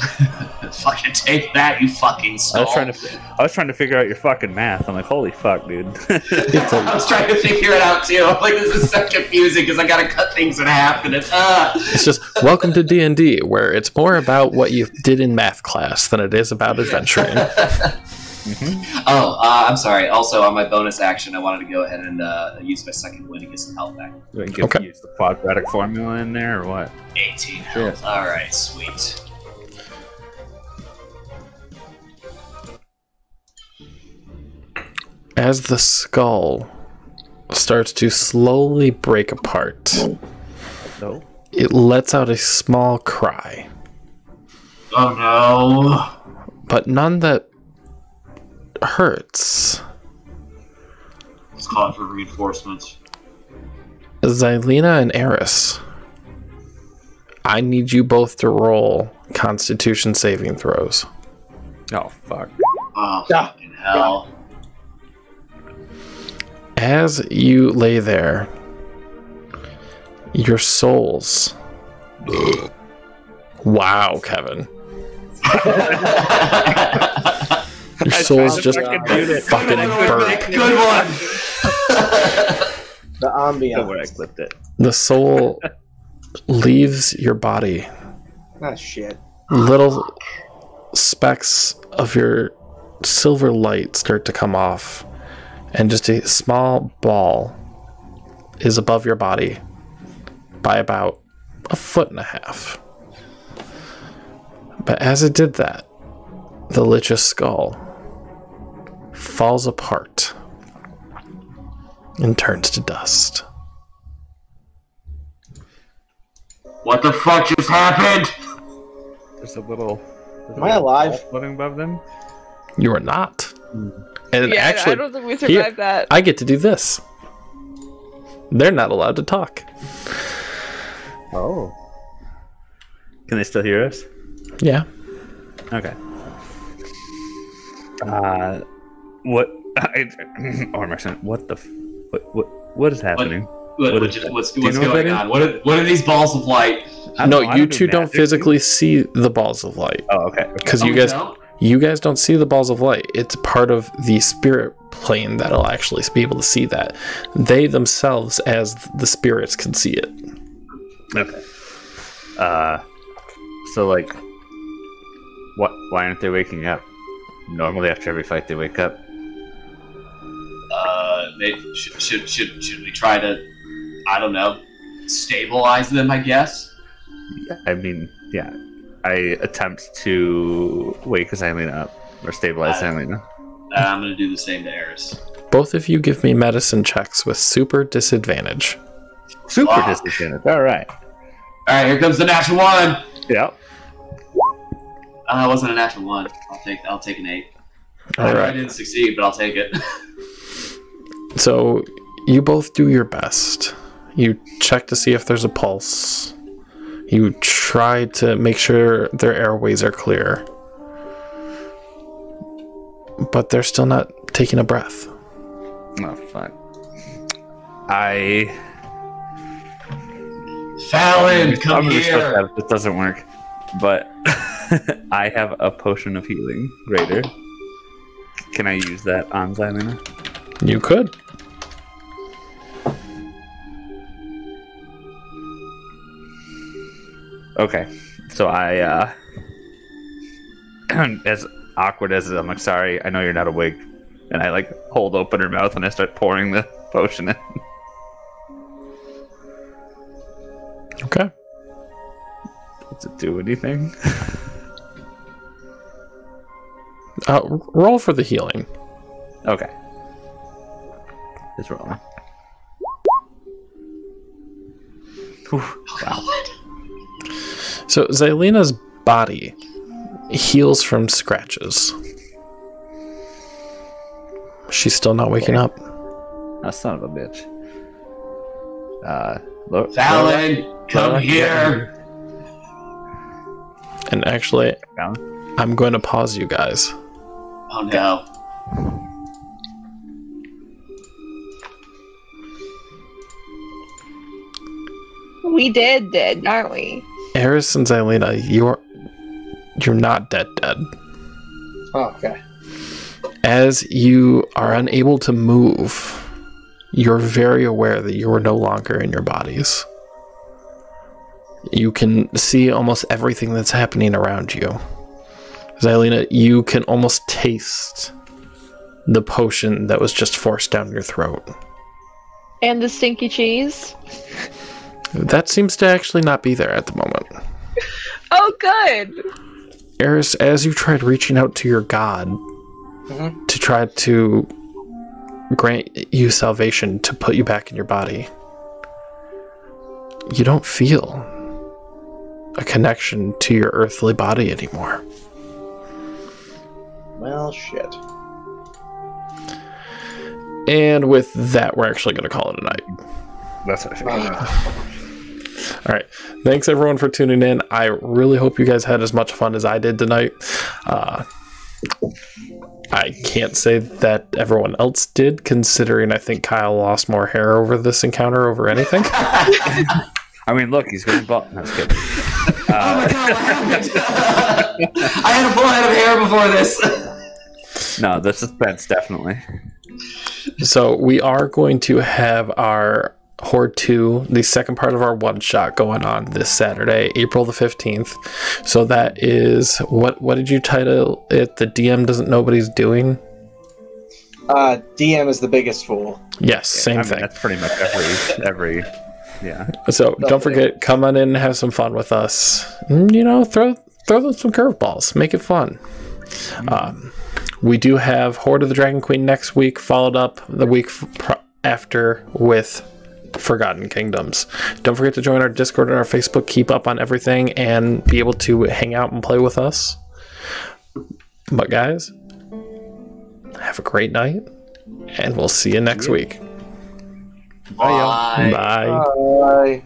fucking take that, you fucking I was trying to, I was trying to figure out your fucking math. I'm like, holy fuck, dude. I was trying to figure it out too. I'm like, this is so confusing because I gotta cut things in half, and it's uh. It's just welcome to D and D, where it's more about what you did in math class than it is about adventuring. Oh, uh, I'm sorry. Also, on my bonus action, I wanted to go ahead and uh, use my Second Wind to get some health back. Do I get Okay. to use the quadratic formula in there or what? 18 health. All right, sweet. As the skull starts to slowly break apart, So it lets out a small cry, Oh no. but none that hurts. It's calling for reinforcements. Xylena and Eris, I need you both to roll Constitution saving throws. Oh fuck. Oh, Yeah. fucking hell. As you lay there, your souls. wow, Kevin. Your souls just fucking do fucking burn. Good one. The Don't worry, I clipped it. The soul leaves your body. Ah, shit. Little specks of your silver light start to come off, and just a small ball is above your body by about a foot and a half. But as it did that, the Lich's skull falls apart and turns to dust. What the fuck just happened? There's a little. there's Am I little alive? ball Floating above them. You are not. Hmm. And yeah, I don't think we here- survived that. I get to do this. They're not allowed to talk. Oh. Can they still hear us? Yeah. Okay. Uh, what? I, Emerson, what the? What? What? What is happening? What, What what is what's what's know what going on? What are, what are these balls of light? No, know, you don't do two don't physically see the balls of light Oh, okay. okay. because Oh, you guys don't? You guys don't see the balls of light. It's part of the spirit plane that'll actually be able to see that. They themselves, as the spirits, can see it. Okay. Uh, so like, what? Why aren't they waking up? Normally, after every fight, they wake up. Uh, they, should, should should should we try to, I don't know, stabilize them? I guess. Yeah, I mean, yeah. I attempt to wake Xylena up or stabilize Uh, Xylena. Uh, I'm gonna do the same to Eris. Both of you give me medicine checks with super disadvantage. Super Fuck. disadvantage. All right. All right, here comes the natural one. Yep. Uh, it wasn't a natural one. I'll take I'll take an eight. All I right. didn't succeed, but I'll take it. So you both do your best. You check to see if there's a pulse. You try to make sure their airways are clear. But they're still not taking a breath. Oh fuck. I Fallon, come I'm really supposed to here. have- This doesn't work. But I have a potion of healing greater. Can I use that on Xylena? You could. Okay. So I uh as awkward as it is, I'm like, sorry, I know you're not awake. And I like hold open her mouth and I start pouring the potion in. Okay. Does it do anything? Uh, roll for the healing. Okay. It's rolling. Whew, wow. So Xylena's body heals from scratches. She's still not waking up. Oh, son of a bitch. Uh, Lo- Fallon, come Lola, here. And actually, I'm going to pause you guys. Oh no. We did, did, aren't we? Eris and Xylena, you're you're not dead dead. Oh, okay. As you are unable to move, you're very aware that you are no longer in your bodies. You can see almost everything that's happening around you. Xylena, you can almost taste the potion that was just forced down your throat. And the stinky cheese. That seems to actually not be there at the moment. Oh, good. Eris, as you tried reaching out to your god Mhm. to try to grant you salvation to put you back in your body, you don't feel a connection to your earthly body anymore. Well, shit. And with that, we're actually going to call it a night. That's what I figured. All right. Thanks everyone for tuning in. I really hope you guys had as much fun as I did tonight. Uh, I can't say that everyone else did, considering I think Kyle lost more hair over this encounter over anything. I mean, look, he's going bald. No, I was kidding. Oh my god, what happened? I had a full head of hair before this. no, the suspense definitely. so we are going to have our Horde 2, the second part of our one shot going on this Saturday, April the 15th. So that is what what did you title it? The DM doesn't know what he's doing? uh, DM is the biggest fool. Yes, same I mean, thing. That's pretty much every every. Yeah. So don't forget, come on in and have some fun with us. Mm, You know, throw throw them some curveballs, make it fun. Um, we do have Hoard of the Dragon Queen next week, followed up the week f- pro- after with Forgotten Kingdoms. Don't forget to join our Discord and our Facebook, keep up on everything, and be able to hang out and play with us. But guys, have a great night, and we'll see you next week. Bye. Bye. Bye.